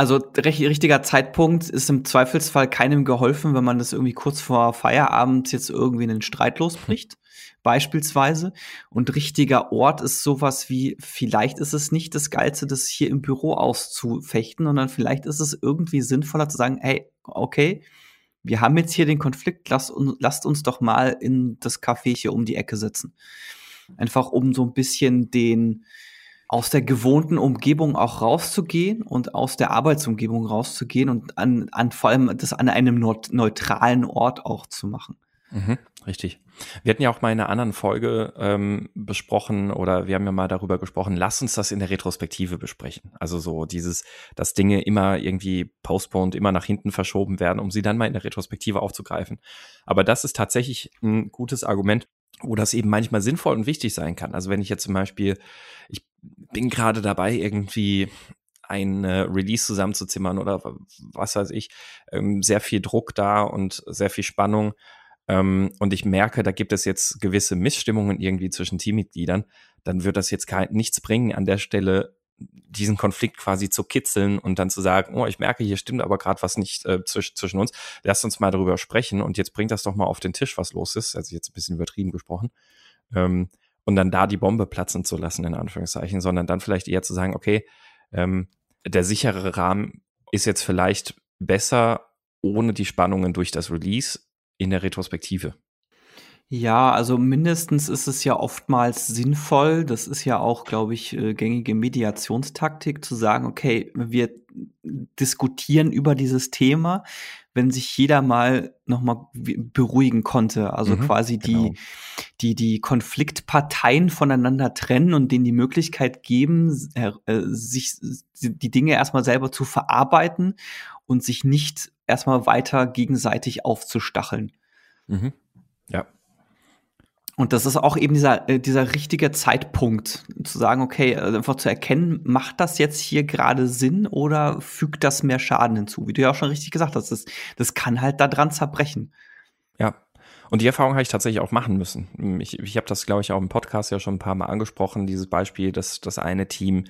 also richtiger Zeitpunkt ist im Zweifelsfall keinem geholfen, wenn man das irgendwie kurz vor Feierabend jetzt irgendwie einen Streit losbricht, beispielsweise. Und richtiger Ort ist sowas wie, vielleicht ist es nicht das Geilste, das hier im Büro auszufechten, sondern vielleicht ist es irgendwie sinnvoller zu sagen, hey, okay, wir haben jetzt hier den Konflikt, lasst, lasst uns doch mal in das Café hier um die Ecke sitzen. Einfach um so ein bisschen den, aus der gewohnten Umgebung auch rauszugehen und aus der Arbeitsumgebung rauszugehen und an, an vor allem das an einem neutralen Ort auch zu machen. Mhm, richtig. Wir hatten ja auch mal in einer anderen Folge ähm, besprochen oder wir haben ja mal darüber gesprochen, lass uns das in der Retrospektive besprechen. Also so dieses, dass Dinge immer irgendwie postponed, immer nach hinten verschoben werden, um sie dann mal in der Retrospektive aufzugreifen. Aber das ist tatsächlich ein gutes Argument, wo das eben manchmal sinnvoll und wichtig sein kann. Also wenn ich jetzt zum Beispiel, ich bin gerade dabei, irgendwie ein Release zusammenzuzimmern oder was weiß ich, ähm, sehr viel Druck da und sehr viel Spannung. Ähm, und ich merke, da gibt es jetzt gewisse Missstimmungen irgendwie zwischen Teammitgliedern, dann wird das jetzt nichts bringen, an der Stelle diesen Konflikt quasi zu kitzeln und dann zu sagen, oh, ich merke, hier stimmt aber gerade was nicht äh, zwisch, zwischen uns. Lasst uns mal darüber sprechen und jetzt bringt das doch mal auf den Tisch, was los ist. Also jetzt ein bisschen übertrieben gesprochen. Ähm, und dann da die Bombe platzen zu lassen, in Anführungszeichen, sondern dann vielleicht eher zu sagen, okay, ähm, der sichere Rahmen ist jetzt vielleicht besser ohne die Spannungen durch das Release in der Retrospektive. Ja, also mindestens ist es ja oftmals sinnvoll, das ist ja auch, glaube ich, äh, gängige Mediationstaktik, zu sagen, okay, wir diskutieren über dieses Thema, wenn sich jeder mal noch mal beruhigen konnte. Also mhm, quasi die, genau. die, die Konfliktparteien voneinander trennen und denen die Möglichkeit geben, äh, sich die Dinge erstmal selber zu verarbeiten und sich nicht erstmal weiter gegenseitig aufzustacheln. Mhm. Ja. Und das ist auch eben dieser, äh, dieser richtige Zeitpunkt, zu sagen, okay, also einfach zu erkennen, macht das jetzt hier gerade Sinn oder fügt das mehr Schaden hinzu? Wie du ja auch schon richtig gesagt hast, das, das kann halt da dran zerbrechen. Ja. Und die Erfahrung habe ich tatsächlich auch machen müssen. Ich, ich habe das, glaube ich, auch im Podcast ja schon ein paar Mal angesprochen, dieses Beispiel, dass das eine Team,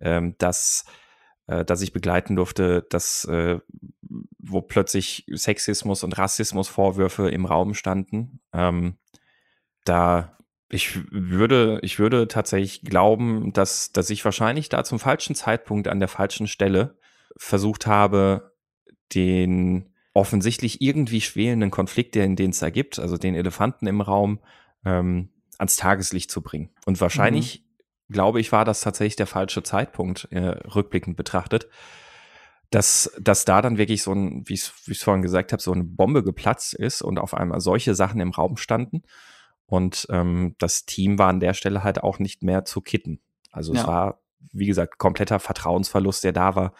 ähm, das äh, das ich begleiten durfte, das, äh, wo plötzlich Sexismus und Rassismusvorwürfe im Raum standen. Ähm, da ich würde, ich würde tatsächlich glauben, dass, dass ich wahrscheinlich da zum falschen Zeitpunkt an der falschen Stelle versucht habe, den offensichtlich irgendwie schwelenden Konflikt, den, es da gibt, also den Elefanten im Raum, ähm, ans Tageslicht zu bringen. Und wahrscheinlich, mhm. glaube ich, war das tatsächlich der falsche Zeitpunkt, äh, rückblickend betrachtet, dass, dass da dann wirklich so ein, wie ich es vorhin gesagt habe, so eine Bombe geplatzt ist und auf einmal solche Sachen im Raum standen und ähm, das Team war an der Stelle halt auch nicht mehr zu kitten. Also ja. es war, wie gesagt, kompletter Vertrauensverlust, der da war,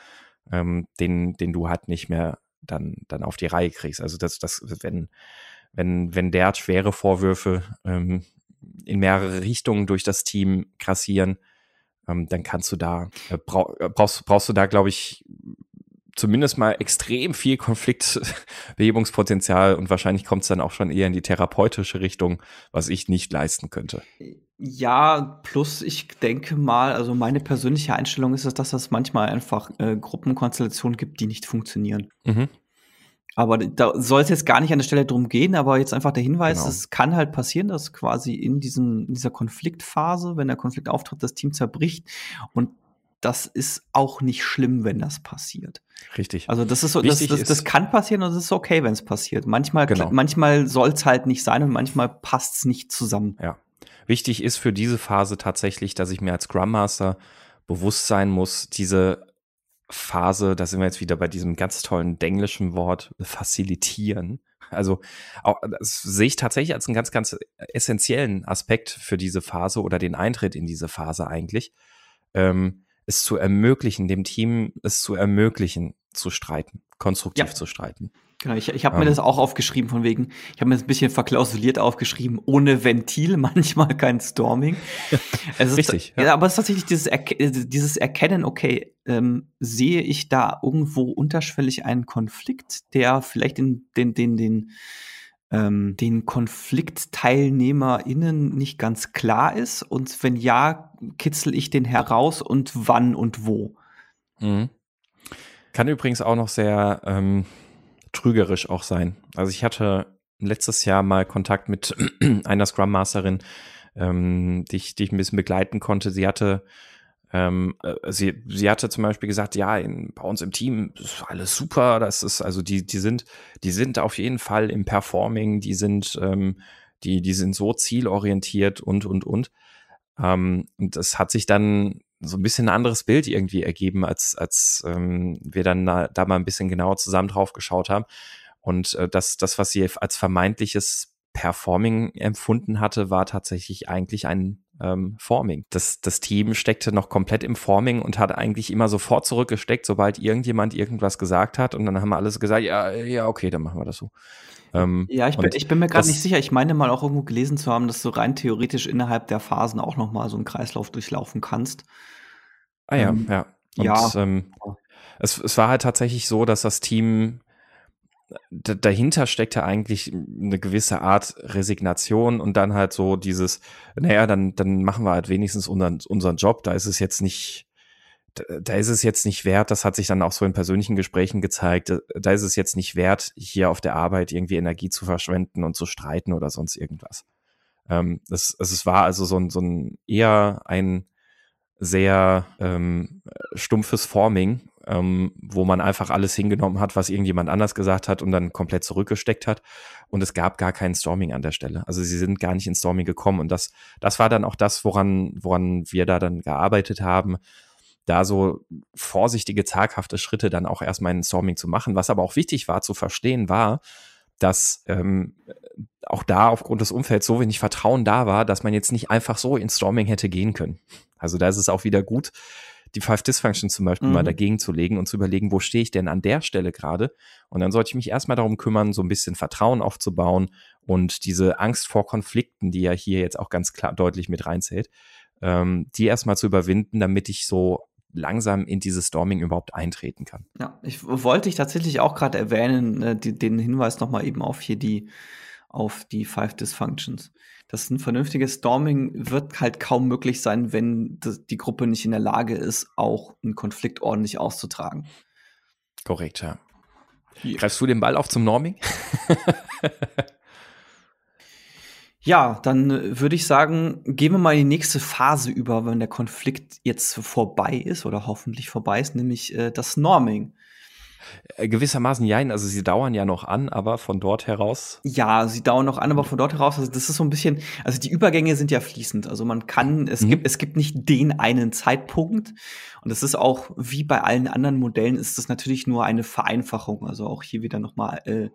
ähm, den, den du halt nicht mehr dann, dann auf die Reihe kriegst. Also das, das, wenn, wenn, wenn der schwere Vorwürfe ähm, in mehrere Richtungen durch das Team krassieren, ähm, dann kannst du da, äh, brauchst, brauchst du da, glaube ich, zumindest mal extrem viel Konfliktbehebungspotenzial und wahrscheinlich kommt es dann auch schon eher in die therapeutische Richtung, was ich nicht leisten könnte. Ja, plus ich denke mal, also meine persönliche Einstellung ist es, dass es manchmal einfach äh, Gruppenkonstellationen gibt, die nicht funktionieren. Mhm. Aber da soll es jetzt gar nicht an der Stelle drum gehen, aber jetzt einfach der Hinweis, genau. es kann halt passieren, dass quasi in, diesem, in dieser Konfliktphase, wenn der Konflikt auftritt, das Team zerbricht und das ist auch nicht schlimm, wenn das passiert. Richtig. Also das ist so, das, das, das, kann passieren und es ist okay, wenn es passiert. Manchmal, genau. manchmal soll es halt nicht sein und manchmal passt es nicht zusammen. Ja. Wichtig ist für diese Phase tatsächlich, dass ich mir als Scrum Master bewusst sein muss, diese Phase, da sind wir jetzt wieder bei diesem ganz tollen englischen Wort, facilitieren. Also auch, das sehe ich tatsächlich als einen ganz, ganz essentiellen Aspekt für diese Phase oder den Eintritt in diese Phase eigentlich. Ähm, es zu ermöglichen, dem Team es zu ermöglichen, zu streiten, konstruktiv ja. zu streiten. Genau, ich, ich habe ähm. mir das auch aufgeschrieben, von wegen, ich habe mir das ein bisschen verklausuliert aufgeschrieben, ohne Ventil, manchmal kein Storming. ist, Richtig. Ja. ja. aber es ist tatsächlich dieses, Erke dieses Erkennen, okay, ähm, sehe ich da irgendwo unterschwellig einen Konflikt, der vielleicht in den, den, den, ähm, den KonfliktteilnehmerInnen nicht ganz klar ist? Und wenn ja, kitzel ich den heraus und wann und wo? Mhm. Kann übrigens auch noch sehr ähm, trügerisch auch sein. Also ich hatte letztes Jahr mal Kontakt mit einer Scrum Masterin, ähm, die, ich, die ich ein bisschen begleiten konnte. Sie hatte ähm, äh, sie, sie hatte zum Beispiel gesagt, ja, in, bei uns im Team ist alles super. Das ist, also die, die sind, die sind auf jeden Fall im Performing, die sind, ähm, die, die sind so zielorientiert und, und, und. Ähm, und das hat sich dann so ein bisschen ein anderes Bild irgendwie ergeben, als, als ähm, wir dann da, da mal ein bisschen genauer zusammen drauf geschaut haben. Und äh, das, das, was sie als vermeintliches Performing empfunden hatte, war tatsächlich eigentlich ein ähm, Forming. Das, das Team steckte noch komplett im Forming und hat eigentlich immer sofort zurückgesteckt, sobald irgendjemand irgendwas gesagt hat. Und dann haben alles gesagt, ja, ja, okay, dann machen wir das so. Ähm, ja, ich bin, ich bin mir gerade nicht sicher. Ich meine mal auch irgendwo gelesen zu haben, dass du rein theoretisch innerhalb der Phasen auch noch mal so einen Kreislauf durchlaufen kannst. Ah ja, ähm, ja. Und, ja. Ähm, es, es war halt tatsächlich so, dass das Team dahinter steckt ja eigentlich eine gewisse Art Resignation und dann halt so dieses, naja, dann, dann machen wir halt wenigstens unseren, unseren Job. Da ist es jetzt nicht, da ist es jetzt nicht wert, das hat sich dann auch so in persönlichen Gesprächen gezeigt, da ist es jetzt nicht wert, hier auf der Arbeit irgendwie Energie zu verschwenden und zu streiten oder sonst irgendwas. Ähm, das, also es war also so ein, so ein eher ein sehr ähm, stumpfes Forming, ähm, wo man einfach alles hingenommen hat, was irgendjemand anders gesagt hat und dann komplett zurückgesteckt hat. Und es gab gar kein Storming an der Stelle. Also sie sind gar nicht ins Storming gekommen. Und das, das war dann auch das, woran, woran wir da dann gearbeitet haben, da so vorsichtige, zaghafte Schritte dann auch erstmal in Storming zu machen. Was aber auch wichtig war zu verstehen, war, dass ähm, auch da aufgrund des Umfelds so wenig Vertrauen da war, dass man jetzt nicht einfach so in Storming hätte gehen können. Also da ist es auch wieder gut, die Five Dysfunctions zum Beispiel mhm. mal dagegen zu legen und zu überlegen, wo stehe ich denn an der Stelle gerade? Und dann sollte ich mich erstmal darum kümmern, so ein bisschen Vertrauen aufzubauen und diese Angst vor Konflikten, die ja hier jetzt auch ganz klar deutlich mit reinzählt, ähm, die erstmal zu überwinden, damit ich so langsam in dieses Storming überhaupt eintreten kann. Ja, ich wollte ich tatsächlich auch gerade erwähnen, äh, die, den Hinweis nochmal eben auf hier die, auf die Five Dysfunctions dass ein vernünftiges Storming wird halt kaum möglich sein, wenn die Gruppe nicht in der Lage ist, auch einen Konflikt ordentlich auszutragen. Korrekt, ja. Greifst du den Ball auf zum Norming? ja, dann würde ich sagen, gehen wir mal in die nächste Phase über, wenn der Konflikt jetzt vorbei ist oder hoffentlich vorbei ist, nämlich äh, das Norming. Äh, gewissermaßen jein, also sie dauern ja noch an, aber von dort heraus. Ja, sie dauern noch an, aber von dort heraus, also das ist so ein bisschen, also die Übergänge sind ja fließend. Also man kann, es mhm. gibt, es gibt nicht den einen Zeitpunkt. Und das ist auch, wie bei allen anderen Modellen, ist das natürlich nur eine Vereinfachung. Also auch hier wieder nochmal äh,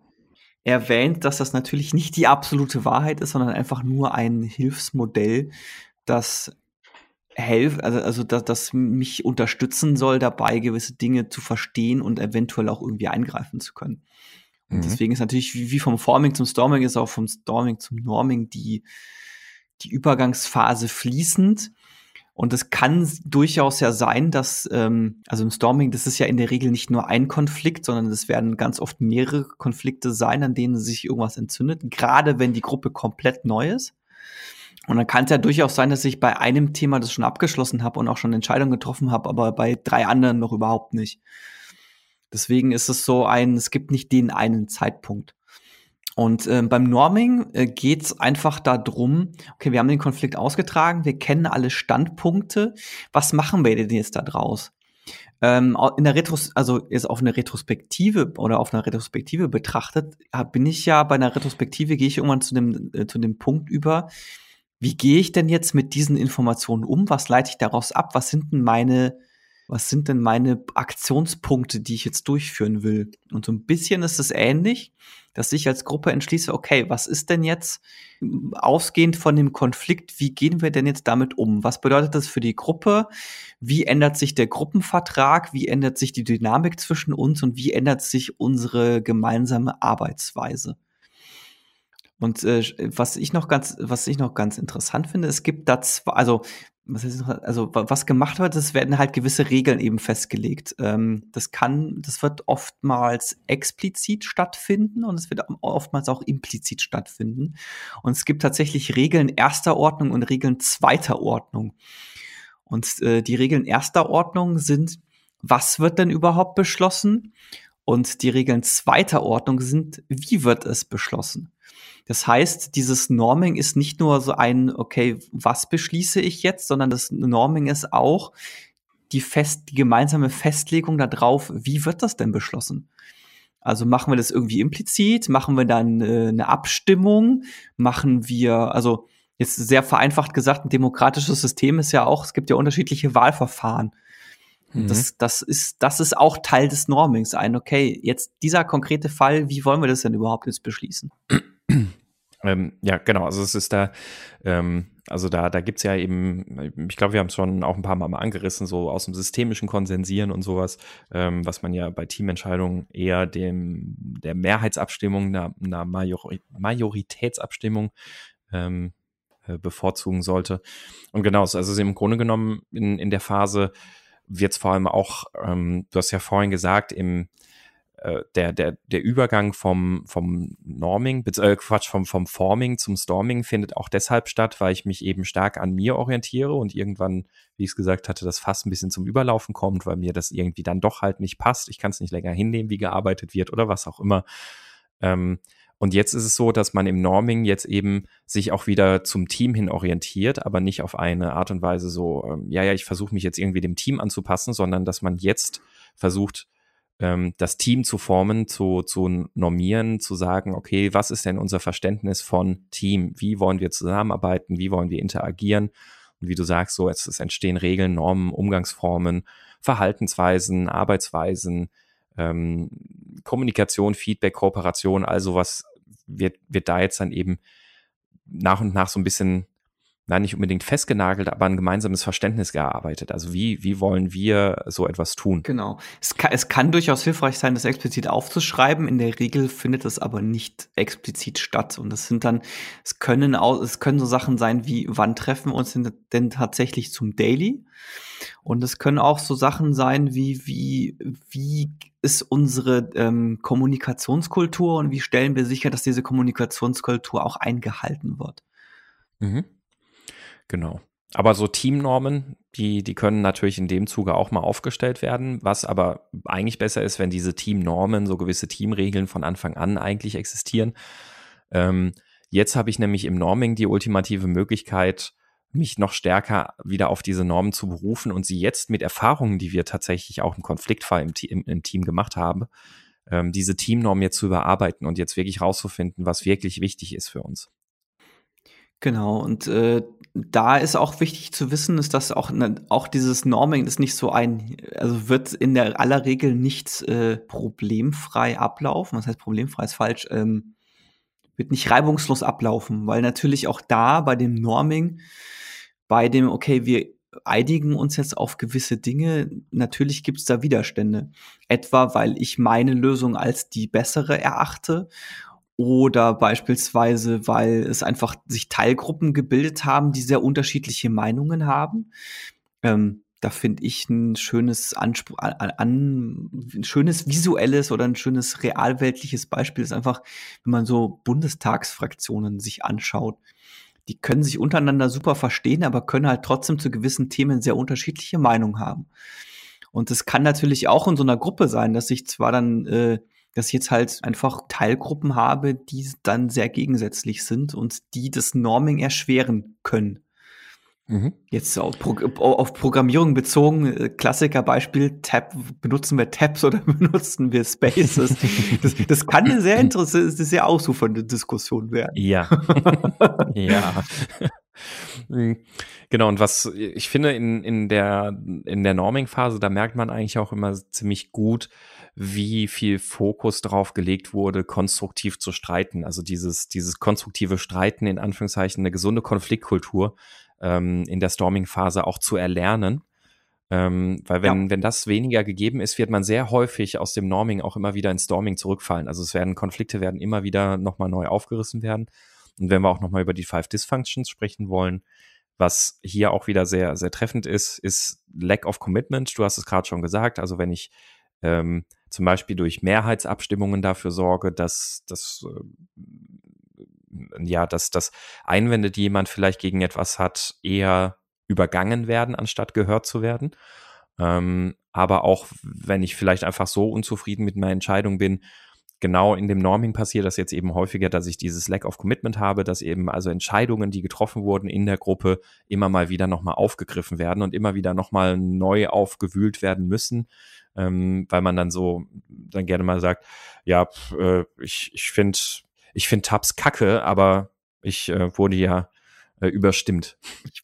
erwähnt, dass das natürlich nicht die absolute Wahrheit ist, sondern einfach nur ein Hilfsmodell, das helfen, also, also dass das mich unterstützen soll, dabei gewisse Dinge zu verstehen und eventuell auch irgendwie eingreifen zu können. Und mhm. deswegen ist natürlich wie, wie vom Forming zum Storming ist auch vom Storming zum Norming die, die Übergangsphase fließend. Und es kann durchaus ja sein, dass, ähm, also im Storming, das ist ja in der Regel nicht nur ein Konflikt, sondern es werden ganz oft mehrere Konflikte sein, an denen sich irgendwas entzündet, gerade wenn die Gruppe komplett neu ist. Und dann kann es ja durchaus sein, dass ich bei einem Thema das schon abgeschlossen habe und auch schon Entscheidungen getroffen habe, aber bei drei anderen noch überhaupt nicht. Deswegen ist es so ein, es gibt nicht den einen Zeitpunkt. Und äh, beim Norming äh, geht es einfach darum, okay, wir haben den Konflikt ausgetragen, wir kennen alle Standpunkte, was machen wir denn jetzt da draus? Ähm, in der Retros also jetzt auf eine Retrospektive oder auf einer Retrospektive betrachtet, bin ich ja bei einer Retrospektive, gehe ich irgendwann zu dem, äh, zu dem Punkt über, wie gehe ich denn jetzt mit diesen Informationen um? Was leite ich daraus ab? Was sind denn meine, was sind denn meine Aktionspunkte, die ich jetzt durchführen will? Und so ein bisschen ist es ähnlich, dass ich als Gruppe entschließe, okay, was ist denn jetzt ausgehend von dem Konflikt, wie gehen wir denn jetzt damit um? Was bedeutet das für die Gruppe? Wie ändert sich der Gruppenvertrag? Wie ändert sich die Dynamik zwischen uns und wie ändert sich unsere gemeinsame Arbeitsweise? Und äh, was ich noch ganz, was ich noch ganz interessant finde, es gibt da zwei, also was heißt also was gemacht wird, es werden halt gewisse Regeln eben festgelegt. Ähm, das kann, das wird oftmals explizit stattfinden und es wird oftmals auch implizit stattfinden. Und es gibt tatsächlich Regeln erster Ordnung und Regeln zweiter Ordnung. Und äh, die Regeln erster Ordnung sind, was wird denn überhaupt beschlossen? Und die Regeln zweiter Ordnung sind, wie wird es beschlossen? Das heißt, dieses Norming ist nicht nur so ein, okay, was beschließe ich jetzt, sondern das Norming ist auch die fest, die gemeinsame Festlegung darauf, wie wird das denn beschlossen? Also machen wir das irgendwie implizit? Machen wir dann äh, eine Abstimmung? Machen wir, also jetzt sehr vereinfacht gesagt, ein demokratisches System ist ja auch, es gibt ja unterschiedliche Wahlverfahren. Mhm. Das, das, ist, das ist auch Teil des Normings. Ein, okay, jetzt dieser konkrete Fall, wie wollen wir das denn überhaupt jetzt beschließen? Ähm, ja, genau. Also es ist da, ähm, also da, da gibt's ja eben, ich glaube, wir haben es schon auch ein paar Mal mal angerissen, so aus dem systemischen Konsensieren und sowas, ähm, was man ja bei Teamentscheidungen eher dem der Mehrheitsabstimmung, einer, einer Major Majoritätsabstimmung ähm, äh, bevorzugen sollte. Und genau, also im Grunde genommen in, in der Phase wird's vor allem auch, ähm, du hast ja vorhin gesagt, im der, der, der Übergang vom, vom Norming, äh, Quatsch, vom, vom Forming zum Storming findet auch deshalb statt, weil ich mich eben stark an mir orientiere und irgendwann, wie ich es gesagt hatte, das fast ein bisschen zum Überlaufen kommt, weil mir das irgendwie dann doch halt nicht passt. Ich kann es nicht länger hinnehmen, wie gearbeitet wird oder was auch immer. Ähm, und jetzt ist es so, dass man im Norming jetzt eben sich auch wieder zum Team hin orientiert, aber nicht auf eine Art und Weise so, ähm, ja, ja, ich versuche mich jetzt irgendwie dem Team anzupassen, sondern dass man jetzt versucht, ähm, das Team zu formen, zu, zu normieren, zu sagen, okay, was ist denn unser Verständnis von Team? Wie wollen wir zusammenarbeiten? Wie wollen wir interagieren? Und wie du sagst, so, es, es entstehen Regeln, Normen, Umgangsformen, Verhaltensweisen, Arbeitsweisen, ähm, Kommunikation, Feedback, Kooperation, also was wird, wird da jetzt dann eben nach und nach so ein bisschen na, nicht unbedingt festgenagelt, aber ein gemeinsames Verständnis gearbeitet. Also wie, wie wollen wir so etwas tun? Genau. Es kann, es kann durchaus hilfreich sein, das explizit aufzuschreiben. In der Regel findet es aber nicht explizit statt. Und das sind dann, es können auch, es können so Sachen sein wie, wann treffen wir uns denn tatsächlich zum Daily? Und es können auch so Sachen sein wie, wie, wie ist unsere ähm, Kommunikationskultur und wie stellen wir sicher, dass diese Kommunikationskultur auch eingehalten wird. Mhm. Genau. Aber so Teamnormen, die, die können natürlich in dem Zuge auch mal aufgestellt werden, was aber eigentlich besser ist, wenn diese Teamnormen, so gewisse Teamregeln von Anfang an eigentlich existieren. Ähm, jetzt habe ich nämlich im Norming die ultimative Möglichkeit, mich noch stärker wieder auf diese Normen zu berufen und sie jetzt mit Erfahrungen, die wir tatsächlich auch im Konfliktfall im, im, im Team gemacht haben, ähm, diese Teamnormen jetzt zu überarbeiten und jetzt wirklich rauszufinden, was wirklich wichtig ist für uns. Genau, und äh, da ist auch wichtig zu wissen, ist, dass auch, ne, auch dieses Norming ist nicht so ein, also wird in der aller Regel nicht äh, problemfrei ablaufen. Was heißt problemfrei ist falsch, ähm, wird nicht reibungslos ablaufen, weil natürlich auch da bei dem Norming, bei dem, okay, wir einigen uns jetzt auf gewisse Dinge, natürlich gibt es da Widerstände. Etwa, weil ich meine Lösung als die bessere erachte oder beispielsweise, weil es einfach sich Teilgruppen gebildet haben, die sehr unterschiedliche Meinungen haben. Ähm, da finde ich ein schönes Anspruch, an, an, ein schönes visuelles oder ein schönes realweltliches Beispiel ist einfach, wenn man so Bundestagsfraktionen sich anschaut. Die können sich untereinander super verstehen, aber können halt trotzdem zu gewissen Themen sehr unterschiedliche Meinungen haben. Und es kann natürlich auch in so einer Gruppe sein, dass sich zwar dann äh, dass ich jetzt halt einfach Teilgruppen habe, die dann sehr gegensätzlich sind und die das Norming erschweren können. Mhm. Jetzt auf, Pro auf, Programmierung bezogen, äh, Klassikerbeispiel, Tab, benutzen wir Tabs oder benutzen wir Spaces? das, das kann eine sehr interessante, sehr ausufernde Diskussion werden. Ja. ja. Mhm. Genau, und was ich finde in, in der, in der Norming-Phase, da merkt man eigentlich auch immer ziemlich gut, wie viel Fokus drauf gelegt wurde, konstruktiv zu streiten. Also dieses, dieses konstruktive Streiten, in Anführungszeichen, eine gesunde Konfliktkultur ähm, in der Storming-Phase auch zu erlernen. Ähm, weil wenn, ja. wenn das weniger gegeben ist, wird man sehr häufig aus dem Norming auch immer wieder ins Storming zurückfallen. Also es werden Konflikte werden immer wieder nochmal neu aufgerissen werden. Und wenn wir auch nochmal über die Five Dysfunctions sprechen wollen, was hier auch wieder sehr, sehr treffend ist, ist Lack of Commitment. Du hast es gerade schon gesagt. Also wenn ich ähm, zum Beispiel durch Mehrheitsabstimmungen dafür sorge, dass, dass äh, ja, dass, dass Einwände, die jemand vielleicht gegen etwas hat, eher übergangen werden, anstatt gehört zu werden. Ähm, aber auch wenn ich vielleicht einfach so unzufrieden mit meiner Entscheidung bin, genau in dem Norming passiert das jetzt eben häufiger, dass ich dieses Lack of Commitment habe, dass eben also Entscheidungen, die getroffen wurden in der Gruppe, immer mal wieder nochmal aufgegriffen werden und immer wieder nochmal neu aufgewühlt werden müssen ähm, weil man dann so dann gerne mal sagt, ja, äh, ich, ich finde ich find Tabs kacke, aber ich äh, wurde ja äh, überstimmt.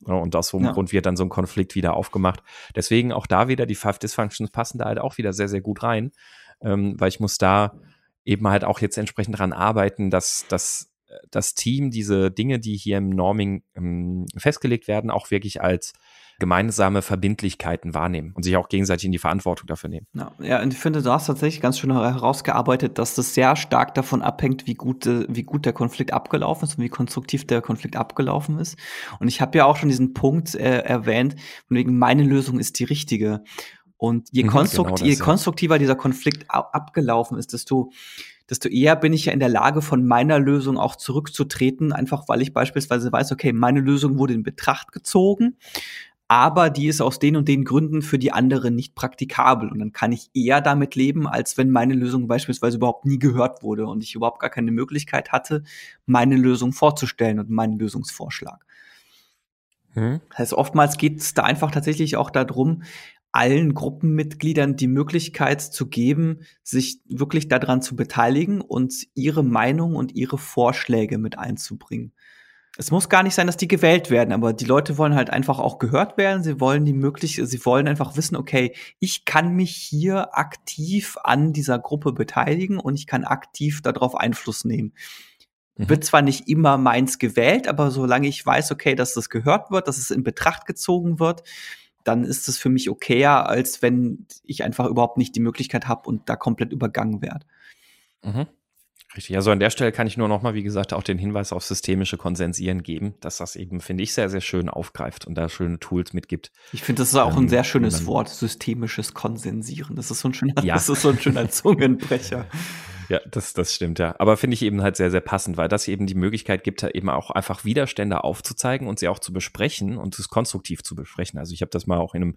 Und aus so einem ja. Grund wird dann so ein Konflikt wieder aufgemacht. Deswegen auch da wieder, die Five Dysfunctions passen da halt auch wieder sehr, sehr gut rein, ähm, weil ich muss da eben halt auch jetzt entsprechend dran arbeiten, dass, dass das Team diese Dinge, die hier im Norming ähm, festgelegt werden, auch wirklich als gemeinsame Verbindlichkeiten wahrnehmen und sich auch gegenseitig in die Verantwortung dafür nehmen. Ja, ja und ich finde, du hast tatsächlich ganz schön herausgearbeitet, dass das sehr stark davon abhängt, wie gut, äh, wie gut der Konflikt abgelaufen ist und wie konstruktiv der Konflikt abgelaufen ist. Und ich habe ja auch schon diesen Punkt äh, erwähnt, von wegen meine Lösung ist die richtige. Und je, mhm, konstrukt genau das, je konstruktiver dieser Konflikt abgelaufen ist, desto desto eher bin ich ja in der Lage, von meiner Lösung auch zurückzutreten, einfach weil ich beispielsweise weiß, okay, meine Lösung wurde in Betracht gezogen aber die ist aus den und den Gründen für die anderen nicht praktikabel. Und dann kann ich eher damit leben, als wenn meine Lösung beispielsweise überhaupt nie gehört wurde und ich überhaupt gar keine Möglichkeit hatte, meine Lösung vorzustellen und meinen Lösungsvorschlag. Hm. Das heißt, oftmals geht es da einfach tatsächlich auch darum, allen Gruppenmitgliedern die Möglichkeit zu geben, sich wirklich daran zu beteiligen und ihre Meinung und ihre Vorschläge mit einzubringen. Es muss gar nicht sein, dass die gewählt werden, aber die Leute wollen halt einfach auch gehört werden. Sie wollen die möglich, sie wollen einfach wissen, okay, ich kann mich hier aktiv an dieser Gruppe beteiligen und ich kann aktiv darauf Einfluss nehmen. Mhm. Wird zwar nicht immer meins gewählt, aber solange ich weiß, okay, dass das gehört wird, dass es in Betracht gezogen wird, dann ist es für mich okayer, als wenn ich einfach überhaupt nicht die Möglichkeit habe und da komplett übergangen werde. Mhm. Richtig. Also an der Stelle kann ich nur nochmal, wie gesagt, auch den Hinweis auf systemische Konsensieren geben, dass das eben, finde ich, sehr, sehr schön aufgreift und da schöne Tools mitgibt. Ich finde, das ist auch ähm, ein sehr schönes Wort, systemisches Konsensieren. Das ist so ein schöner, ja. das ist so ein schöner Zungenbrecher. Ja, das, das stimmt, ja. Aber finde ich eben halt sehr, sehr passend, weil das eben die Möglichkeit gibt, eben auch einfach Widerstände aufzuzeigen und sie auch zu besprechen und es konstruktiv zu besprechen. Also ich habe das mal auch in einem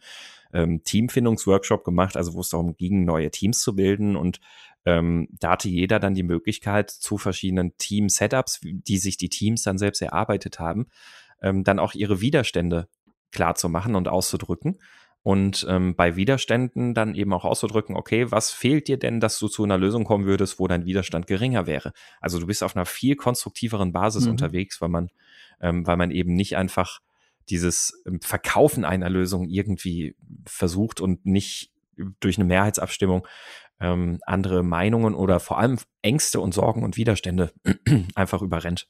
ähm, Teamfindungsworkshop gemacht, also wo es darum ging, neue Teams zu bilden und ähm, da hatte jeder dann die Möglichkeit zu verschiedenen Team-Setups, die sich die Teams dann selbst erarbeitet haben, ähm, dann auch ihre Widerstände klar zu machen und auszudrücken und ähm, bei Widerständen dann eben auch auszudrücken, okay, was fehlt dir denn, dass du zu einer Lösung kommen würdest, wo dein Widerstand geringer wäre? Also du bist auf einer viel konstruktiveren Basis mhm. unterwegs, weil man, ähm, weil man eben nicht einfach dieses ähm, Verkaufen einer Lösung irgendwie versucht und nicht durch eine Mehrheitsabstimmung ähm, andere Meinungen oder vor allem Ängste und Sorgen und Widerstände einfach überrennt.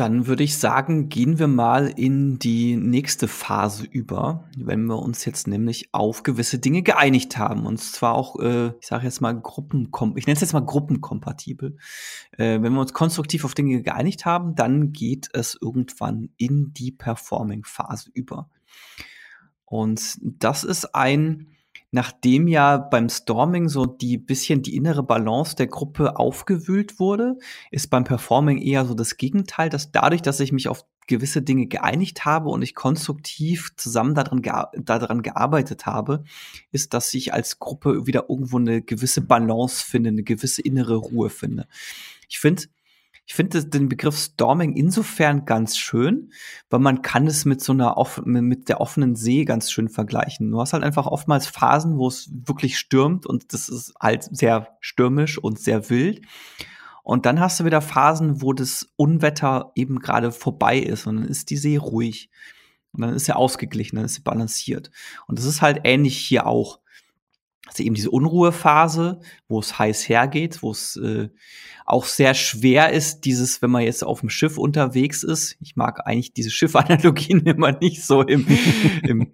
Dann würde ich sagen, gehen wir mal in die nächste Phase über, wenn wir uns jetzt nämlich auf gewisse Dinge geeinigt haben. Und zwar auch, äh, ich sage jetzt mal Gruppenkom ich nenne es jetzt mal gruppenkompatibel. Äh, wenn wir uns konstruktiv auf Dinge geeinigt haben, dann geht es irgendwann in die Performing-Phase über. Und das ist ein nachdem ja beim Storming so die bisschen die innere Balance der Gruppe aufgewühlt wurde, ist beim Performing eher so das Gegenteil, dass dadurch, dass ich mich auf gewisse Dinge geeinigt habe und ich konstruktiv zusammen daran, daran gearbeitet habe, ist, dass ich als Gruppe wieder irgendwo eine gewisse Balance finde, eine gewisse innere Ruhe finde. Ich finde, ich finde den Begriff Storming insofern ganz schön, weil man kann es mit so einer mit der offenen See ganz schön vergleichen. Du hast halt einfach oftmals Phasen, wo es wirklich stürmt und das ist halt sehr stürmisch und sehr wild. Und dann hast du wieder Phasen, wo das Unwetter eben gerade vorbei ist und dann ist die See ruhig. Und dann ist sie ausgeglichen, dann ist sie balanciert. Und das ist halt ähnlich hier auch also eben diese Unruhephase, wo es heiß hergeht, wo es äh, auch sehr schwer ist, dieses, wenn man jetzt auf dem Schiff unterwegs ist. Ich mag eigentlich diese Schiffanalogien immer nicht so im, im,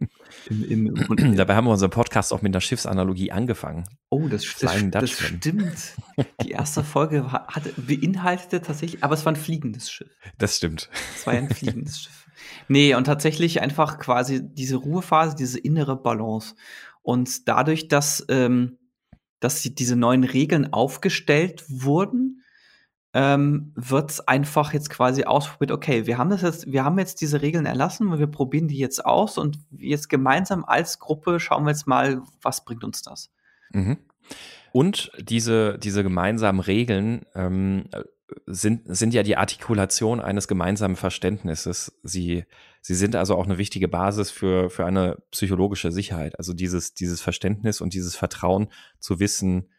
im, im, im Dabei haben wir unseren Podcast auch mit einer Schiffsanalogie angefangen. Oh, das, das, das stimmt. Die erste Folge hat, beinhaltete tatsächlich, aber es war ein fliegendes Schiff. Das stimmt. Es war ein fliegendes Schiff. Nee, und tatsächlich einfach quasi diese Ruhephase, diese innere Balance. Und dadurch, dass, ähm, dass diese neuen Regeln aufgestellt wurden, ähm, wird es einfach jetzt quasi ausprobiert, okay, wir haben das jetzt, wir haben jetzt diese Regeln erlassen und wir probieren die jetzt aus und jetzt gemeinsam als Gruppe schauen wir jetzt mal, was bringt uns das. Mhm. Und diese, diese gemeinsamen Regeln ähm, sind, sind ja die Artikulation eines gemeinsamen Verständnisses. Sie, sie sind also auch eine wichtige Basis für, für eine psychologische Sicherheit. Also dieses, dieses Verständnis und dieses Vertrauen zu wissen,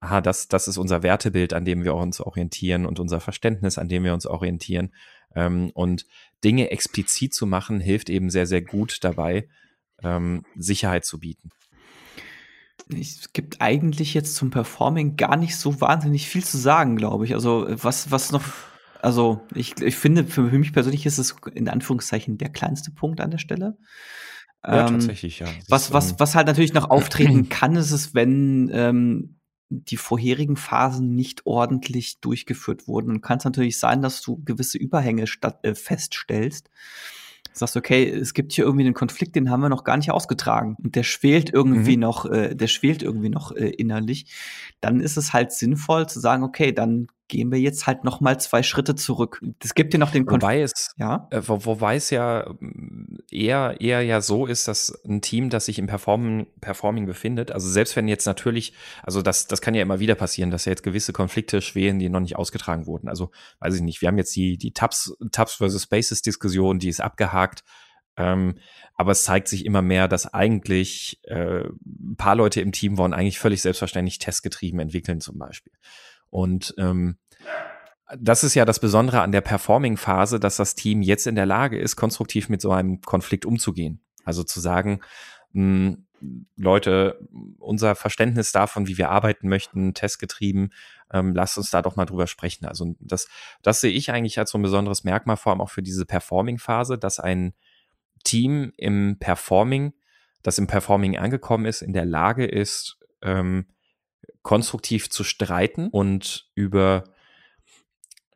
aha, das, das ist unser Wertebild, an dem wir uns orientieren und unser Verständnis, an dem wir uns orientieren. Ähm, und Dinge explizit zu machen, hilft eben sehr, sehr gut dabei, ähm, Sicherheit zu bieten es gibt eigentlich jetzt zum Performing gar nicht so wahnsinnig viel zu sagen, glaube ich. Also was, was noch, also ich, ich finde, für mich persönlich ist es in Anführungszeichen der kleinste Punkt an der Stelle. Ja, ähm, tatsächlich, ja. was, was, ähm, was halt natürlich noch auftreten kann, ist es, wenn ähm, die vorherigen Phasen nicht ordentlich durchgeführt wurden. Und kann es natürlich sein, dass du gewisse Überhänge statt, äh, feststellst sagst, okay, es gibt hier irgendwie einen Konflikt, den haben wir noch gar nicht ausgetragen und der schwelt irgendwie mhm. noch, äh, der schwelt irgendwie noch äh, innerlich, dann ist es halt sinnvoll zu sagen, okay, dann gehen wir jetzt halt noch mal zwei Schritte zurück. Das gibt dir noch den Konflikt. Wobei es, ja? Äh, wo, wobei es ja mm, eher, eher ja so ist, dass ein Team, das sich im Performing, Performing befindet, also selbst wenn jetzt natürlich, also das, das kann ja immer wieder passieren, dass ja jetzt gewisse Konflikte schwelen, die noch nicht ausgetragen wurden. Also weiß ich nicht, wir haben jetzt die, die Tabs, Tabs versus Spaces Diskussion, die ist abgehakt. Ähm, aber es zeigt sich immer mehr, dass eigentlich äh, ein paar Leute im Team wollen eigentlich völlig selbstverständlich testgetrieben entwickeln zum Beispiel. Und ähm, das ist ja das Besondere an der Performing-Phase, dass das Team jetzt in der Lage ist, konstruktiv mit so einem Konflikt umzugehen. Also zu sagen, mh, hm, Leute, unser Verständnis davon, wie wir arbeiten möchten, testgetrieben, ähm, lasst uns da doch mal drüber sprechen. Also das, das sehe ich eigentlich als so ein besonderes Merkmal, vor allem auch für diese Performing-Phase, dass ein Team im Performing, das im Performing angekommen ist, in der Lage ist, ähm, konstruktiv zu streiten und über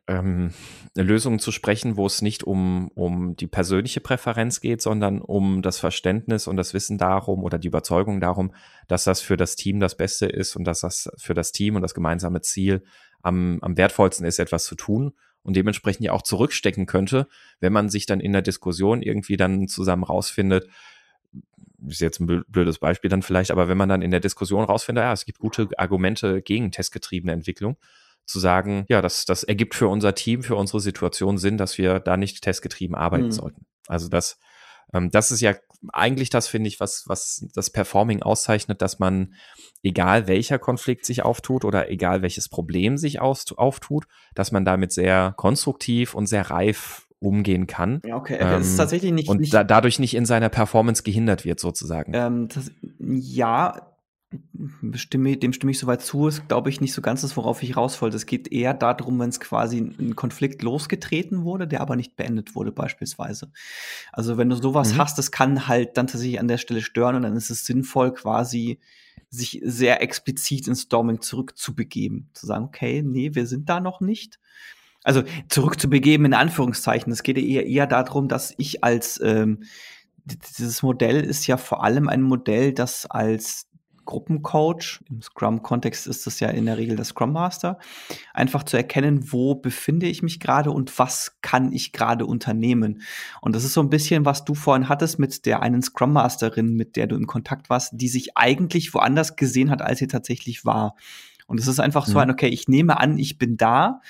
ähm, Lösungen zu sprechen, wo es nicht um, um die persönliche Präferenz geht, sondern um das Verständnis und das Wissen darum oder die Überzeugung darum, dass das für das Team das Beste ist und dass das für das Team und das gemeinsame Ziel am, am wertvollsten ist, etwas zu tun und dementsprechend ja auch zurückstecken könnte, wenn man sich dann in der Diskussion irgendwie dann zusammen rausfindet, ist jetzt ein blödes Beispiel dann vielleicht, aber wenn man dann in der Diskussion rausfindet, ja, es gibt gute Argumente gegen testgetriebene Entwicklung, zu sagen, ja, das, das ergibt für unser Team, für unsere Situation Sinn, dass wir da nicht testgetrieben arbeiten mhm. sollten. Also das, ähm, das ist ja eigentlich das, finde ich, was, was das Performing auszeichnet, dass man, egal welcher Konflikt sich auftut oder egal welches Problem sich auftut, dass man damit sehr konstruktiv und sehr reif umgehen kann. Ja, okay. Ähm, ist tatsächlich nicht. Und nicht, da, dadurch nicht in seiner Performance gehindert wird, sozusagen. Ähm, das, ja, Stimme, dem stimme ich soweit zu, ist, glaube ich, nicht so ganz das, worauf ich raus wollte. Es geht eher darum, wenn es quasi ein Konflikt losgetreten wurde, der aber nicht beendet wurde, beispielsweise. Also wenn du sowas mhm. hast, das kann halt dann tatsächlich an der Stelle stören und dann ist es sinnvoll, quasi sich sehr explizit ins Storming zurückzubegeben. Zu sagen, okay, nee, wir sind da noch nicht. Also zurückzubegeben in Anführungszeichen. Es geht eher, eher darum, dass ich als ähm, dieses Modell ist ja vor allem ein Modell, das als Gruppencoach, im Scrum-Kontext ist das ja in der Regel der Scrum Master, einfach zu erkennen, wo befinde ich mich gerade und was kann ich gerade unternehmen. Und das ist so ein bisschen, was du vorhin hattest mit der einen Scrum Masterin, mit der du in Kontakt warst, die sich eigentlich woanders gesehen hat, als sie tatsächlich war. Und es ist einfach mhm. so ein, okay, ich nehme an, ich bin da,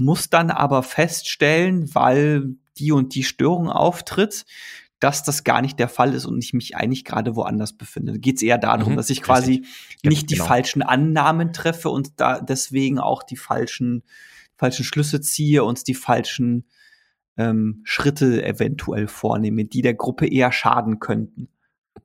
muss dann aber feststellen, weil die und die Störung auftritt, dass das gar nicht der Fall ist und ich mich eigentlich gerade woanders befinde. Geht es eher darum, mhm, dass ich quasi richtig. nicht die genau. falschen Annahmen treffe und da deswegen auch die falschen, falschen Schlüsse ziehe und die falschen ähm, Schritte eventuell vornehme, die der Gruppe eher schaden könnten.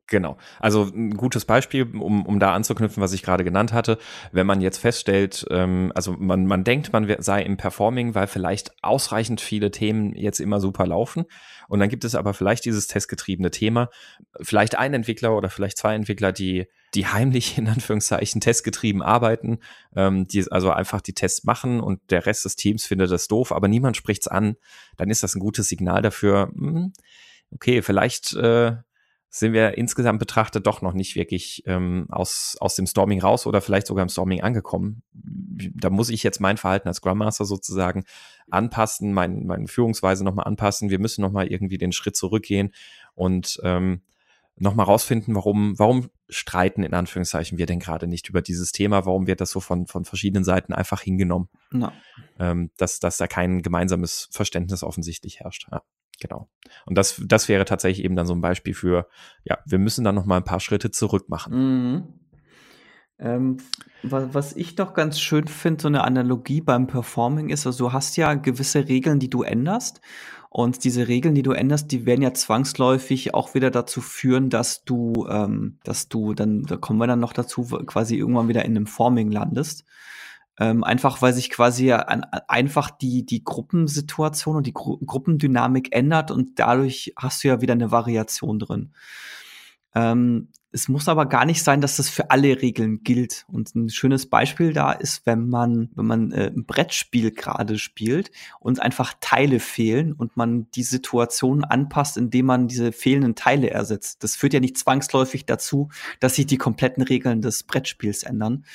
Genau. Also ein gutes Beispiel, um, um da anzuknüpfen, was ich gerade genannt hatte. Wenn man jetzt feststellt, ähm, also man, man denkt, man sei im Performing, weil vielleicht ausreichend viele Themen jetzt immer super laufen. Und dann gibt es aber vielleicht dieses testgetriebene Thema, vielleicht ein Entwickler oder vielleicht zwei Entwickler, die, die heimlich in Anführungszeichen testgetrieben arbeiten, ähm, die also einfach die Tests machen und der Rest des Teams findet das doof, aber niemand spricht's an. Dann ist das ein gutes Signal dafür, hm, okay, vielleicht äh, sind wir insgesamt betrachtet doch noch nicht wirklich ähm, aus, aus dem Storming raus oder vielleicht sogar im Storming angekommen. Da muss ich jetzt mein Verhalten als Scrum Master sozusagen anpassen, mein, meine Führungsweise nochmal anpassen. Wir müssen nochmal irgendwie den Schritt zurückgehen und ähm, nochmal rausfinden, warum, warum streiten in Anführungszeichen wir denn gerade nicht über dieses Thema, warum wird das so von, von verschiedenen Seiten einfach hingenommen, no. ähm, dass, dass da kein gemeinsames Verständnis offensichtlich herrscht. Ja. Genau. Und das, das wäre tatsächlich eben dann so ein Beispiel für, ja, wir müssen dann noch mal ein paar Schritte zurück machen. Mhm. Ähm, was, was ich doch ganz schön finde, so eine Analogie beim Performing ist, also du hast ja gewisse Regeln, die du änderst. Und diese Regeln, die du änderst, die werden ja zwangsläufig auch wieder dazu führen, dass du, ähm, dass du dann, da kommen wir dann noch dazu, quasi irgendwann wieder in einem Forming landest. Ähm, einfach weil sich quasi an, einfach die, die Gruppensituation und die Gru Gruppendynamik ändert und dadurch hast du ja wieder eine Variation drin. Ähm, es muss aber gar nicht sein, dass das für alle Regeln gilt. Und ein schönes Beispiel da ist, wenn man, wenn man äh, ein Brettspiel gerade spielt und einfach Teile fehlen und man die Situation anpasst, indem man diese fehlenden Teile ersetzt. Das führt ja nicht zwangsläufig dazu, dass sich die kompletten Regeln des Brettspiels ändern,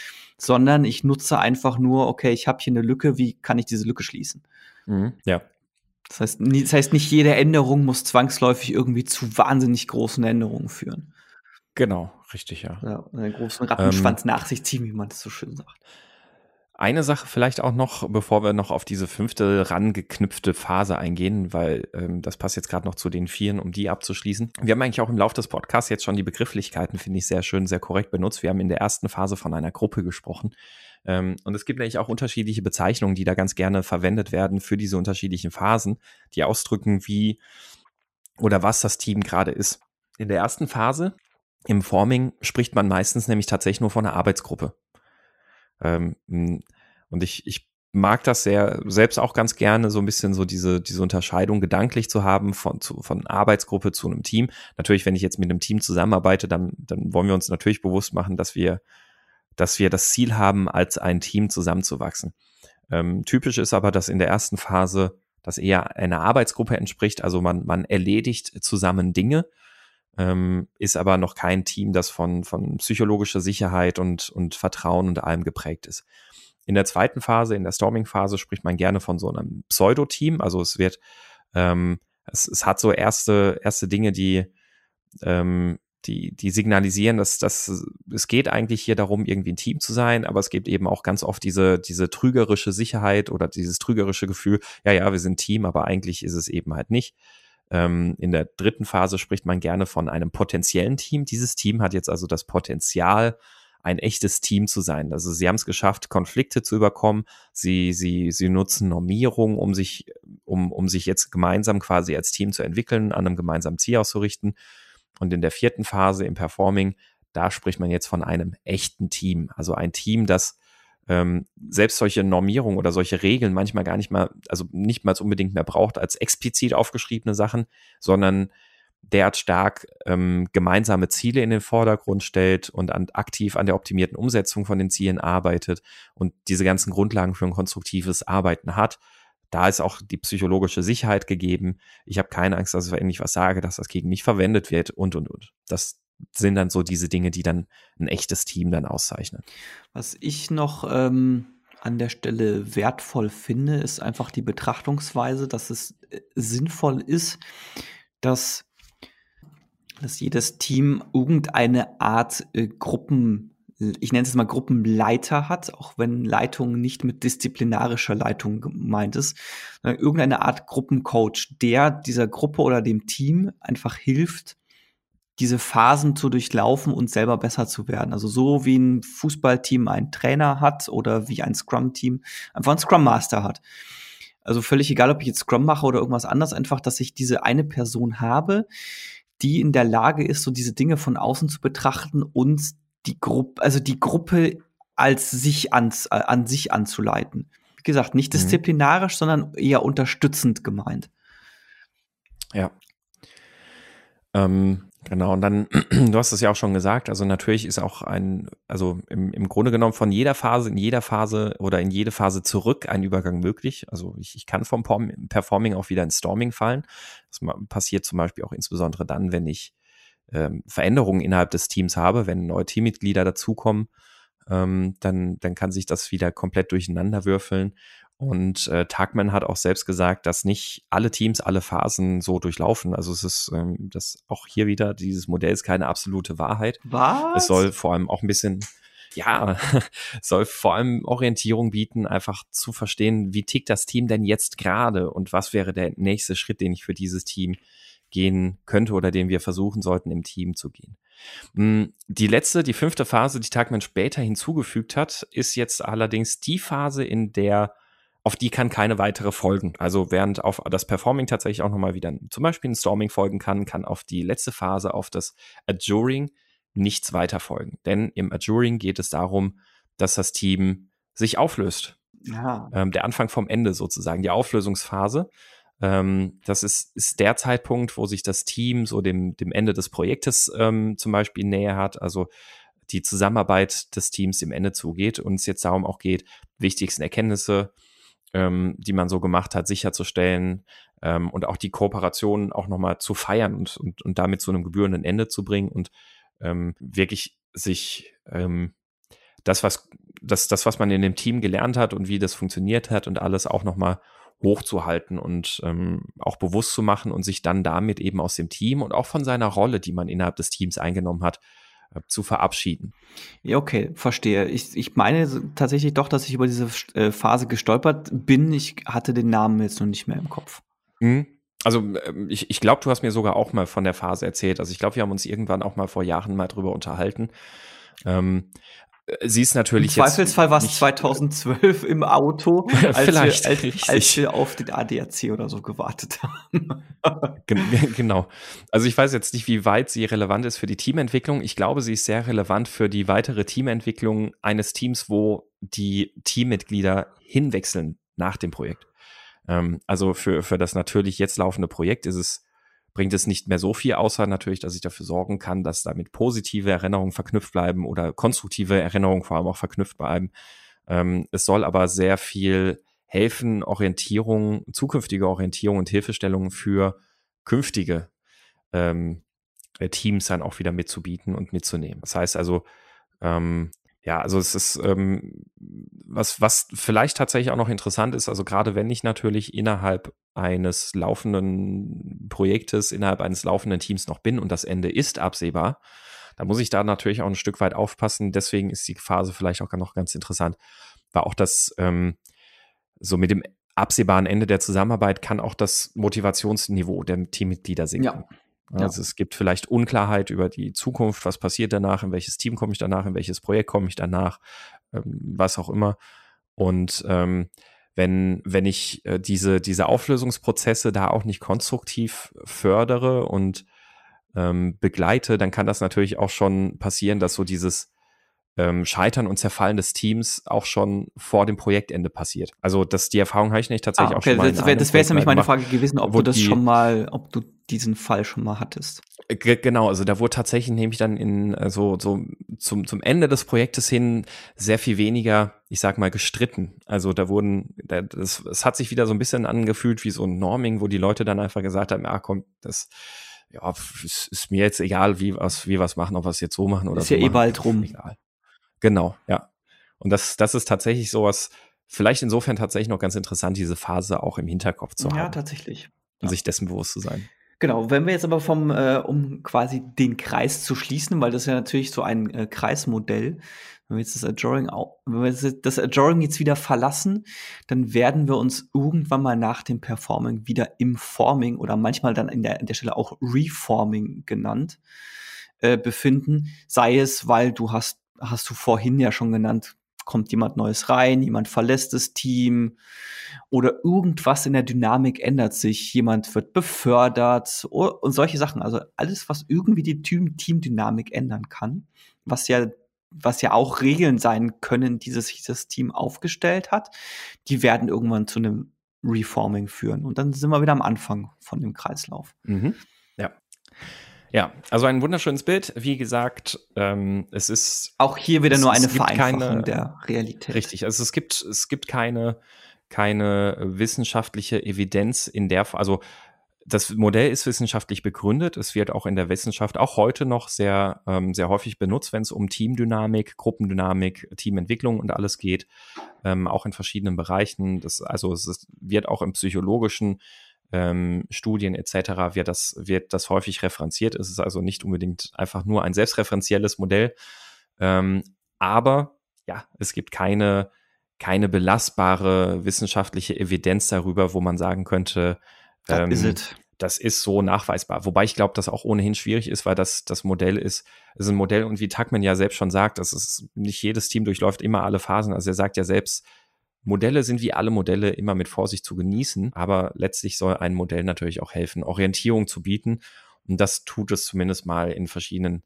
sondern ich nutze einfach nur, okay, ich habe hier eine Lücke, wie kann ich diese Lücke schließen? Mhm, ja. Das heißt, das heißt, nicht jede Änderung muss zwangsläufig irgendwie zu wahnsinnig großen Änderungen führen. Genau, richtig, ja. ja einen großen Rattenschwanz ähm, nach sich ziehen, wie man das so schön sagt. Eine Sache vielleicht auch noch, bevor wir noch auf diese fünfte rangeknüpfte Phase eingehen, weil ähm, das passt jetzt gerade noch zu den Vieren, um die abzuschließen. Wir haben eigentlich auch im Laufe des Podcasts jetzt schon die Begrifflichkeiten, finde ich, sehr schön, sehr korrekt benutzt. Wir haben in der ersten Phase von einer Gruppe gesprochen. Ähm, und es gibt eigentlich auch unterschiedliche Bezeichnungen, die da ganz gerne verwendet werden für diese unterschiedlichen Phasen, die ausdrücken, wie oder was das Team gerade ist. In der ersten Phase im Forming spricht man meistens nämlich tatsächlich nur von einer Arbeitsgruppe. Ähm, und ich, ich mag das sehr, selbst auch ganz gerne, so ein bisschen so diese, diese Unterscheidung gedanklich zu haben von, zu, von Arbeitsgruppe zu einem Team. Natürlich, wenn ich jetzt mit einem Team zusammenarbeite, dann, dann wollen wir uns natürlich bewusst machen, dass wir, dass wir das Ziel haben, als ein Team zusammenzuwachsen. Ähm, typisch ist aber, dass in der ersten Phase das eher einer Arbeitsgruppe entspricht. Also man, man erledigt zusammen Dinge ähm, ist aber noch kein Team, das von, von psychologischer Sicherheit und, und Vertrauen und allem geprägt ist. In der zweiten Phase, in der Storming-Phase, spricht man gerne von so einem Pseudo-Team. Also es wird, ähm, es, es hat so erste, erste Dinge, die, ähm, die, die signalisieren, dass, dass es geht eigentlich hier darum, irgendwie ein Team zu sein, aber es gibt eben auch ganz oft diese, diese trügerische Sicherheit oder dieses trügerische Gefühl, ja, ja, wir sind Team, aber eigentlich ist es eben halt nicht. Ähm, in der dritten Phase spricht man gerne von einem potenziellen Team. Dieses Team hat jetzt also das Potenzial, ein echtes Team zu sein. Also sie haben es geschafft, Konflikte zu überkommen. Sie, sie, sie nutzen Normierung, um sich, um, um sich jetzt gemeinsam quasi als Team zu entwickeln, an einem gemeinsamen Ziel auszurichten. Und in der vierten Phase im Performing, da spricht man jetzt von einem echten Team. Also ein Team, das ähm, selbst solche Normierungen oder solche Regeln manchmal gar nicht mal, also nicht mal unbedingt mehr braucht als explizit aufgeschriebene Sachen, sondern derart stark ähm, gemeinsame Ziele in den Vordergrund stellt und an, aktiv an der optimierten Umsetzung von den Zielen arbeitet und diese ganzen Grundlagen für ein konstruktives Arbeiten hat. Da ist auch die psychologische Sicherheit gegeben. Ich habe keine Angst, dass wenn ich was sage, dass das gegen mich verwendet wird und, und, und. Das, sind dann so diese Dinge, die dann ein echtes Team dann auszeichnen. Was ich noch ähm, an der Stelle wertvoll finde, ist einfach die Betrachtungsweise, dass es äh, sinnvoll ist, dass, dass jedes Team irgendeine Art äh, Gruppen ich nenne es mal Gruppenleiter hat, auch wenn Leitung nicht mit disziplinarischer Leitung gemeint ist, irgendeine Art Gruppencoach, der dieser Gruppe oder dem Team einfach hilft, diese Phasen zu durchlaufen und selber besser zu werden. Also so wie ein Fußballteam einen Trainer hat oder wie ein Scrum-Team einfach einen Scrum Master hat. Also völlig egal, ob ich jetzt Scrum mache oder irgendwas anderes, einfach, dass ich diese eine Person habe, die in der Lage ist, so diese Dinge von außen zu betrachten und die Gruppe, also die Gruppe als sich ans, an sich anzuleiten. Wie gesagt, nicht mhm. disziplinarisch, mhm. sondern eher unterstützend gemeint. Ja. Ähm, Genau, und dann, du hast es ja auch schon gesagt, also natürlich ist auch ein, also im, im Grunde genommen von jeder Phase, in jeder Phase oder in jede Phase zurück ein Übergang möglich. Also ich, ich kann vom Performing auch wieder ins Storming fallen. Das passiert zum Beispiel auch insbesondere dann, wenn ich ähm, Veränderungen innerhalb des Teams habe, wenn neue Teammitglieder dazukommen, ähm, dann, dann kann sich das wieder komplett durcheinander würfeln. Und äh, Tagman hat auch selbst gesagt, dass nicht alle Teams alle Phasen so durchlaufen. Also es ist ähm, das auch hier wieder, dieses Modell ist keine absolute Wahrheit. Was? Es soll vor allem auch ein bisschen, ja, soll vor allem Orientierung bieten, einfach zu verstehen, wie tickt das Team denn jetzt gerade und was wäre der nächste Schritt, den ich für dieses Team gehen könnte oder den wir versuchen sollten, im Team zu gehen. Hm, die letzte, die fünfte Phase, die Tagman später hinzugefügt hat, ist jetzt allerdings die Phase, in der auf die kann keine weitere folgen. Also während auf das Performing tatsächlich auch nochmal wieder zum Beispiel ein Storming folgen kann, kann auf die letzte Phase, auf das Adjuring nichts weiter folgen. Denn im Adjuring geht es darum, dass das Team sich auflöst. Ähm, der Anfang vom Ende sozusagen, die Auflösungsphase. Ähm, das ist, ist der Zeitpunkt, wo sich das Team so dem, dem Ende des Projektes ähm, zum Beispiel näher hat. Also die Zusammenarbeit des Teams dem Ende zugeht und es jetzt darum auch geht, wichtigsten Erkenntnisse ähm, die man so gemacht hat, sicherzustellen ähm, und auch die Kooperation auch nochmal zu feiern und, und, und damit zu einem gebührenden Ende zu bringen und ähm, wirklich sich ähm, das, was das, das, was man in dem Team gelernt hat und wie das funktioniert hat und alles auch nochmal hochzuhalten und ähm, auch bewusst zu machen und sich dann damit eben aus dem Team und auch von seiner Rolle, die man innerhalb des Teams eingenommen hat, zu verabschieden. Ja, okay, verstehe. Ich, ich meine tatsächlich doch, dass ich über diese äh, Phase gestolpert bin. Ich hatte den Namen jetzt noch nicht mehr im Kopf. Mhm. Also ähm, ich, ich glaube, du hast mir sogar auch mal von der Phase erzählt. Also ich glaube, wir haben uns irgendwann auch mal vor Jahren mal drüber unterhalten. Ähm, sie ist natürlich Im Zweifelsfall war es 2012 im Auto, als, Vielleicht, wir, als, als, wir auf den ADAC oder so gewartet haben. genau. Also ich weiß jetzt nicht, wie weit sie relevant ist für die Teamentwicklung. Ich glaube, sie ist sehr relevant für die weitere Teamentwicklung eines Teams, wo die Teammitglieder hinwechseln nach dem Projekt. Ähm, also für, für das natürlich jetzt laufende Projekt ist es bringt es nicht mehr so viel, außer natürlich, dass ich dafür sorgen kann, dass damit positive Erinnerungen verknüpft bleiben oder konstruktive Erinnerungen vor allem auch verknüpft bleiben. Ähm, es soll aber sehr viel helfen, Orientierung, zukünftige Orientierung und Hilfestellungen für künftige ähm, Teams dann auch wieder mitzubieten und mitzunehmen. Das heißt also, ähm, ja, also es ist ähm, was, was vielleicht tatsächlich auch noch interessant ist, also gerade wenn ich natürlich innerhalb eines laufenden Projektes, innerhalb eines laufenden Teams noch bin und das Ende ist absehbar, dann muss ich da natürlich auch ein Stück weit aufpassen. Deswegen ist die Phase vielleicht auch noch ganz interessant, war auch das ähm, so mit dem absehbaren Ende der Zusammenarbeit kann auch das Motivationsniveau der Teammitglieder sinken. Ja. Also ja. es gibt vielleicht Unklarheit über die Zukunft, was passiert danach, in welches Team komme ich danach, in welches Projekt komme ich danach, ähm, was auch immer. Und ähm, wenn, wenn ich äh, diese, diese Auflösungsprozesse da auch nicht konstruktiv fördere und ähm, begleite, dann kann das natürlich auch schon passieren, dass so dieses ähm, Scheitern und Zerfallen des Teams auch schon vor dem Projektende passiert. Also das, die Erfahrung habe ich nicht tatsächlich ah, okay. auch schon mal. Das wäre das wär jetzt nämlich meine Frage gewesen, ob du das die, schon mal, ob du diesen Fall schon mal hattest. Genau, also da wurde tatsächlich nämlich dann in äh, so, so zum, zum Ende des Projektes hin sehr viel weniger, ich sag mal, gestritten. Also da wurden, das, es hat sich wieder so ein bisschen angefühlt wie so ein Norming, wo die Leute dann einfach gesagt haben, ah komm, das ja, ist, ist mir jetzt egal, wie was, wie was machen, ob wir es jetzt so machen oder ist so. Ist ja eh bald rum. Egal. Genau, ja. Und das, das ist tatsächlich sowas, vielleicht insofern tatsächlich noch ganz interessant, diese Phase auch im Hinterkopf zu haben. Ja, tatsächlich. Und ja. sich dessen bewusst zu sein. Genau, wenn wir jetzt aber vom, äh, um quasi den Kreis zu schließen, weil das ist ja natürlich so ein äh, Kreismodell, wenn wir jetzt das Ajoring, wenn wir das Ajoring jetzt wieder verlassen, dann werden wir uns irgendwann mal nach dem Performing wieder im Forming oder manchmal dann in der, an der Stelle auch Reforming genannt äh, befinden. Sei es, weil du hast, hast du vorhin ja schon genannt, kommt jemand Neues rein, jemand verlässt das Team oder irgendwas in der Dynamik ändert sich, jemand wird befördert und solche Sachen. Also alles, was irgendwie die Teamdynamik ändern kann, was ja was ja auch Regeln sein können, die sich das Team aufgestellt hat, die werden irgendwann zu einem Reforming führen. Und dann sind wir wieder am Anfang von dem Kreislauf. Mhm. Ja. Ja, also ein wunderschönes Bild. Wie gesagt, ähm, es ist auch hier wieder es, nur eine Vereinfachung keine, der Realität. Richtig, also es gibt es gibt keine keine wissenschaftliche Evidenz in der, also das Modell ist wissenschaftlich begründet. Es wird auch in der Wissenschaft auch heute noch sehr, ähm, sehr häufig benutzt, wenn es um Teamdynamik, Gruppendynamik, Teamentwicklung und alles geht. Ähm, auch in verschiedenen Bereichen. Das, also es ist, wird auch im psychologischen ähm, Studien etc. wird das, wird das häufig referenziert. Es ist also nicht unbedingt einfach nur ein selbstreferenzielles Modell. Ähm, aber ja, es gibt keine, keine belastbare wissenschaftliche Evidenz darüber, wo man sagen könnte, ähm, ist das ist so nachweisbar. Wobei ich glaube, das auch ohnehin schwierig ist, weil das das Modell ist, ist ein Modell und wie Tuckman ja selbst schon sagt, das ist nicht jedes Team durchläuft immer alle Phasen. Also er sagt ja selbst, Modelle sind wie alle Modelle immer mit Vorsicht zu genießen, aber letztlich soll ein Modell natürlich auch helfen, Orientierung zu bieten. Und das tut es zumindest mal in verschiedenen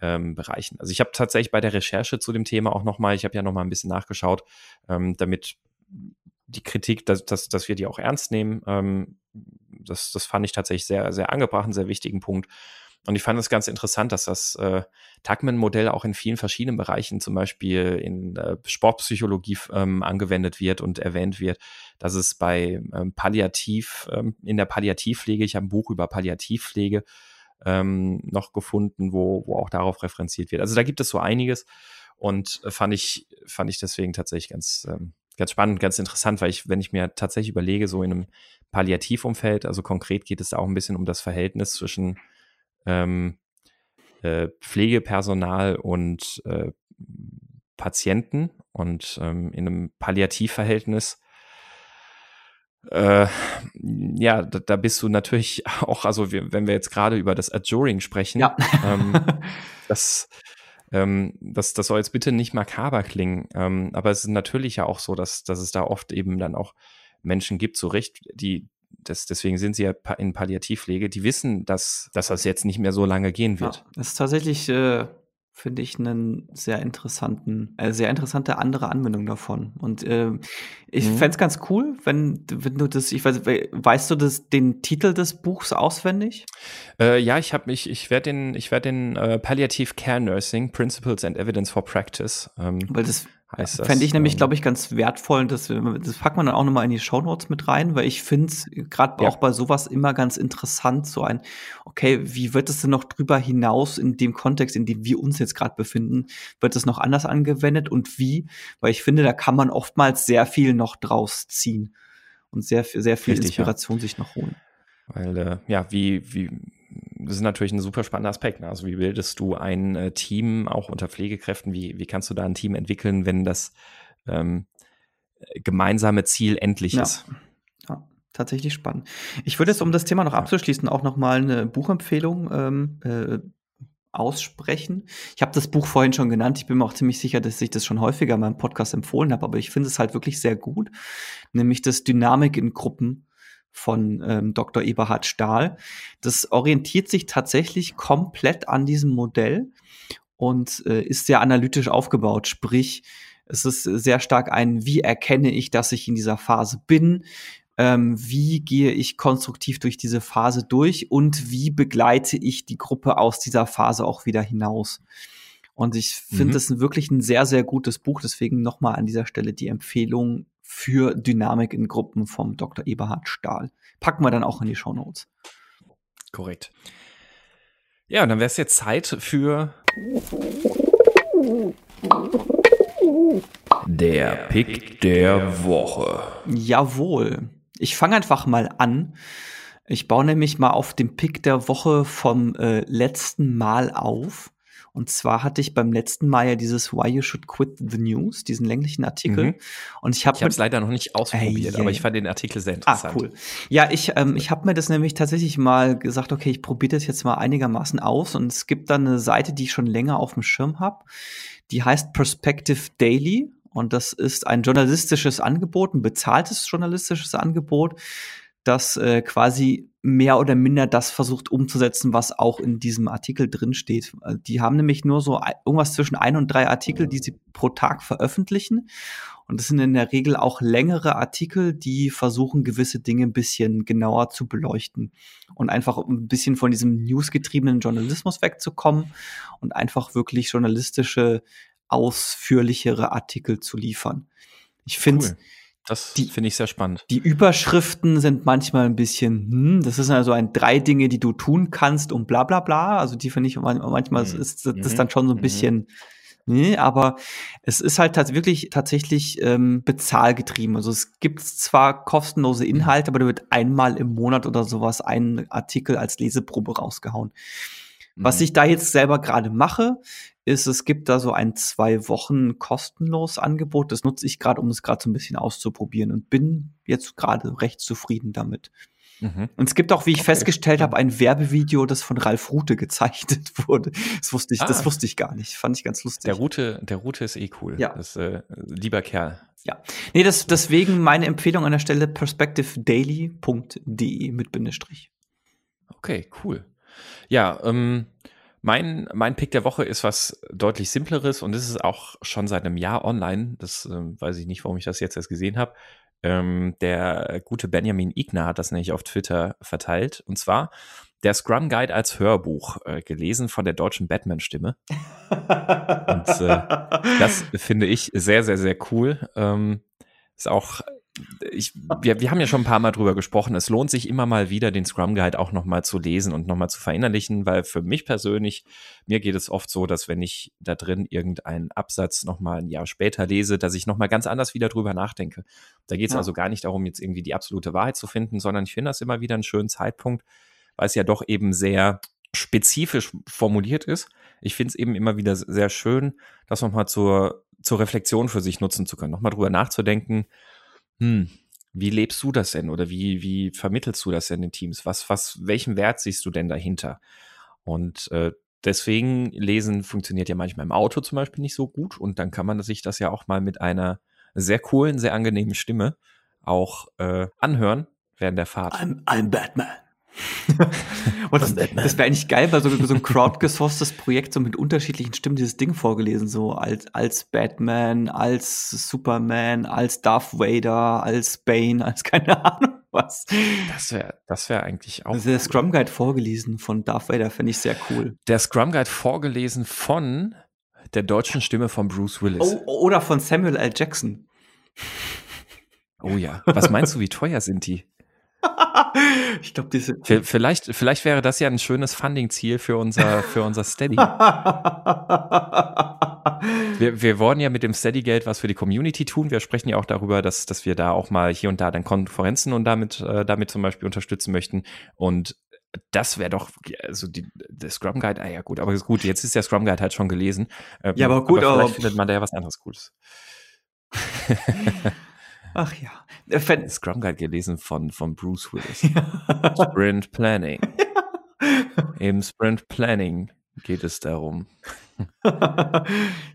ähm, Bereichen. Also ich habe tatsächlich bei der Recherche zu dem Thema auch nochmal, ich habe ja nochmal ein bisschen nachgeschaut, ähm, damit die Kritik, dass, dass, dass wir die auch ernst nehmen, ähm, das, das fand ich tatsächlich sehr, sehr angebracht, einen sehr wichtigen Punkt. Und ich fand es ganz interessant, dass das äh, Tuckman-Modell auch in vielen verschiedenen Bereichen, zum Beispiel in äh, Sportpsychologie ähm, angewendet wird und erwähnt wird, dass es bei ähm, Palliativ, ähm, in der Palliativpflege, ich habe ein Buch über Palliativpflege ähm, noch gefunden, wo, wo auch darauf referenziert wird. Also da gibt es so einiges und äh, fand ich, fand ich deswegen tatsächlich ganz, ähm, ganz spannend, ganz interessant, weil ich, wenn ich mir tatsächlich überlege, so in einem Palliativumfeld, also konkret geht es da auch ein bisschen um das Verhältnis zwischen ähm, äh, Pflegepersonal und äh, Patienten und ähm, in einem Palliativverhältnis äh, ja, da, da, bist du natürlich auch, also wir, wenn wir jetzt gerade über das Adjuring sprechen, ja. ähm, das, ähm, das, das soll jetzt bitte nicht makaber klingen, ähm, aber es ist natürlich ja auch so, dass, dass es da oft eben dann auch Menschen gibt, so recht, die, das, deswegen sind sie ja in Palliativpflege, die wissen, dass, dass das jetzt nicht mehr so lange gehen wird. Ja, das ist tatsächlich äh, finde ich einen sehr interessanten, äh, sehr interessante andere Anwendung davon. Und äh, ich mhm. fände es ganz cool, wenn, wenn du das, ich weiß, weißt du das, den Titel des Buchs auswendig? Äh, ja, ich habe mich, ich werde den, ich werde den äh, Palliative Care Nursing Principles and Evidence for Practice. Ähm, Weil das heißt das. Fände ich nämlich, ähm, glaube ich, ganz wertvoll. Das, das packt man dann auch nochmal in die Shownotes mit rein, weil ich finde es gerade ja. auch bei sowas immer ganz interessant, so ein, okay, wie wird es denn noch drüber hinaus in dem Kontext, in dem wir uns jetzt gerade befinden, wird es noch anders angewendet und wie? Weil ich finde, da kann man oftmals sehr viel noch draus ziehen und sehr, sehr viel Richtig, Inspiration ja. sich noch holen. Weil, äh, ja, wie, wie, das ist natürlich ein super spannender Aspekt. Ne? Also wie bildest du ein äh, Team auch unter Pflegekräften? Wie, wie kannst du da ein Team entwickeln, wenn das ähm, gemeinsame Ziel endlich ja. ist? Ja, tatsächlich spannend. Ich würde jetzt, um das Thema noch abzuschließen, auch noch mal eine Buchempfehlung ähm, äh, aussprechen. Ich habe das Buch vorhin schon genannt. Ich bin mir auch ziemlich sicher, dass ich das schon häufiger in meinem Podcast empfohlen habe, aber ich finde es halt wirklich sehr gut, nämlich das Dynamik in Gruppen von ähm, Dr. Eberhard Stahl. Das orientiert sich tatsächlich komplett an diesem Modell und äh, ist sehr analytisch aufgebaut. Sprich, es ist sehr stark ein, wie erkenne ich, dass ich in dieser Phase bin? Ähm, wie gehe ich konstruktiv durch diese Phase durch und wie begleite ich die Gruppe aus dieser Phase auch wieder hinaus? Und ich finde mhm. das wirklich ein sehr, sehr gutes Buch. Deswegen nochmal an dieser Stelle die Empfehlung, für Dynamik in Gruppen vom Dr. Eberhard Stahl. Packen wir dann auch in die Show Notes. Korrekt. Ja, und dann wäre es jetzt Zeit für der Pick der Woche. Jawohl. Ich fange einfach mal an. Ich baue nämlich mal auf dem Pick der Woche vom äh, letzten Mal auf. Und zwar hatte ich beim letzten Mal ja dieses Why You Should Quit the News, diesen länglichen Artikel. Mhm. Und ich habe es leider noch nicht ausprobiert, äh, aber ich fand den Artikel sehr ah, interessant. Ah, cool. Ja, ich, ähm, ich habe mir das nämlich tatsächlich mal gesagt, okay, ich probiere das jetzt mal einigermaßen aus. Und es gibt dann eine Seite, die ich schon länger auf dem Schirm habe. Die heißt Perspective Daily. Und das ist ein journalistisches Angebot, ein bezahltes journalistisches Angebot, das äh, quasi mehr oder minder das versucht umzusetzen, was auch in diesem Artikel drin steht. Äh, die haben nämlich nur so irgendwas zwischen ein und drei Artikel, die sie pro Tag veröffentlichen. Und das sind in der Regel auch längere Artikel, die versuchen, gewisse Dinge ein bisschen genauer zu beleuchten und einfach ein bisschen von diesem newsgetriebenen Journalismus wegzukommen und einfach wirklich journalistische, ausführlichere Artikel zu liefern. Ich finde, cool. Das finde ich sehr spannend. Die Überschriften sind manchmal ein bisschen, hm, das ist also ein drei Dinge, die du tun kannst und bla bla bla. Also die finde ich manchmal mhm. ist das mhm. dann schon so ein mhm. bisschen, nee, aber es ist halt wirklich tatsächlich ähm, bezahlgetrieben. Also es gibt zwar kostenlose mhm. Inhalte, aber da wird einmal im Monat oder sowas ein Artikel als Leseprobe rausgehauen. Was mhm. ich da jetzt selber gerade mache, ist, es gibt da so ein zwei Wochen kostenlos Angebot. Das nutze ich gerade, um es gerade so ein bisschen auszuprobieren und bin jetzt gerade recht zufrieden damit. Mhm. Und es gibt auch, wie ich okay. festgestellt habe, ein Werbevideo, das von Ralf Rute gezeichnet wurde. Das wusste ich, ah. das wusste ich gar nicht. Fand ich ganz lustig. Der Rute, der Rute ist eh cool. Ja. Das, äh, lieber Kerl. Ja. Nee, das, deswegen meine Empfehlung an der Stelle perspectivedaily.de mit Bindestrich. Okay, cool. Ja, ähm, mein, mein Pick der Woche ist was deutlich simpleres und das ist auch schon seit einem Jahr online. Das äh, weiß ich nicht, warum ich das jetzt erst gesehen habe. Ähm, der gute Benjamin Igner hat das nämlich auf Twitter verteilt. Und zwar der Scrum Guide als Hörbuch, äh, gelesen von der deutschen Batman-Stimme. und äh, das finde ich sehr, sehr, sehr cool. Ähm, ist auch ich, wir, wir haben ja schon ein paar Mal drüber gesprochen. Es lohnt sich immer mal wieder, den Scrum Guide auch nochmal zu lesen und nochmal zu verinnerlichen, weil für mich persönlich, mir geht es oft so, dass wenn ich da drin irgendeinen Absatz nochmal ein Jahr später lese, dass ich nochmal ganz anders wieder drüber nachdenke. Da geht es ja. also gar nicht darum, jetzt irgendwie die absolute Wahrheit zu finden, sondern ich finde das immer wieder einen schönen Zeitpunkt, weil es ja doch eben sehr spezifisch formuliert ist. Ich finde es eben immer wieder sehr schön, das nochmal zur, zur Reflexion für sich nutzen zu können, nochmal drüber nachzudenken, hm, wie lebst du das denn oder wie, wie vermittelst du das denn in Teams? Was, was, welchen Wert siehst du denn dahinter? Und äh, deswegen lesen funktioniert ja manchmal im Auto zum Beispiel nicht so gut und dann kann man sich das ja auch mal mit einer sehr coolen, sehr angenehmen Stimme auch äh, anhören während der Fahrt. I'm, I'm Batman. und das, das wäre eigentlich geil, weil so, so ein crowdgesourcetes Projekt so mit unterschiedlichen Stimmen dieses Ding vorgelesen, so als, als Batman, als Superman, als Darth Vader, als Bane, als keine Ahnung was. Das wäre das wäre eigentlich auch. Also der Scrum Guide vorgelesen von Darth Vader fände ich sehr cool. Der Scrum Guide vorgelesen von der deutschen Stimme von Bruce Willis. Oh, oder von Samuel L. Jackson. Oh ja. Was meinst du, wie teuer sind die? Ich glaube, diese. Vielleicht, vielleicht wäre das ja ein schönes Funding-Ziel für unser, für unser Steady. wir, wir wollen ja mit dem Steady-Geld was für die Community tun. Wir sprechen ja auch darüber, dass, dass wir da auch mal hier und da dann Konferenzen und damit, äh, damit zum Beispiel unterstützen möchten. Und das wäre doch, also die, der Scrum Guide, ah ja gut, aber gut, jetzt ist der Scrum Guide halt schon gelesen. Ähm, ja, aber gut, aber vielleicht aber findet man da ja was anderes Cooles. Ach ja. Fan Scrum Guide gelesen von, von Bruce Willis. Sprint Planning. Im Sprint Planning geht es darum.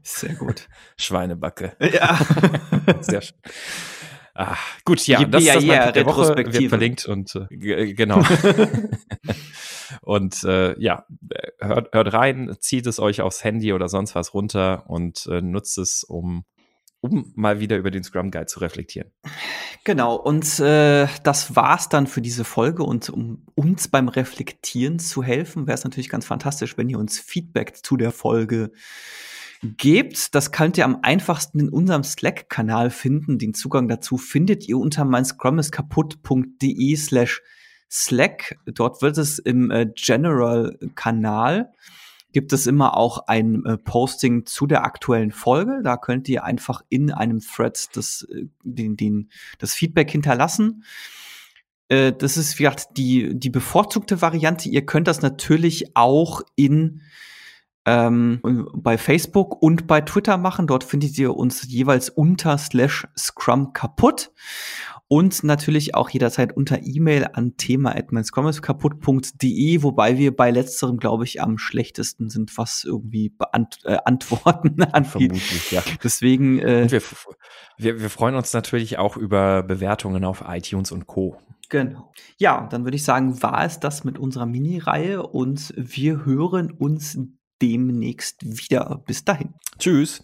Sehr gut. Schweinebacke. Ja. Sehr schön. Ah, gut, ja, das ist das ja, der Woche wird verlinkt und äh, genau. und äh, ja, hört, hört rein, zieht es euch aufs Handy oder sonst was runter und äh, nutzt es, um um mal wieder über den Scrum Guide zu reflektieren. Genau, und äh, das war's dann für diese Folge. Und um uns beim Reflektieren zu helfen, wäre es natürlich ganz fantastisch, wenn ihr uns Feedback zu der Folge gebt. Das könnt ihr am einfachsten in unserem Slack-Kanal finden. Den Zugang dazu findet ihr unter meinscrumiskaputt.de slash Slack. Dort wird es im äh, General-Kanal gibt es immer auch ein äh, Posting zu der aktuellen Folge. Da könnt ihr einfach in einem Thread das, äh, den, den, das Feedback hinterlassen. Äh, das ist, wie gesagt, die, die bevorzugte Variante. Ihr könnt das natürlich auch in ähm, bei Facebook und bei Twitter machen. Dort findet ihr uns jeweils unter slash Scrum kaputt und natürlich auch jederzeit unter E-Mail an thema@kaputt.de, wobei wir bei letzterem, glaube ich, am schlechtesten sind, was irgendwie beant äh, Antworten angeht. Vermutlich, ja. Deswegen. Äh, wir, wir, wir freuen uns natürlich auch über Bewertungen auf iTunes und Co. Genau. Ja, dann würde ich sagen, war es das mit unserer Mini-Reihe und wir hören uns demnächst wieder. Bis dahin. Tschüss.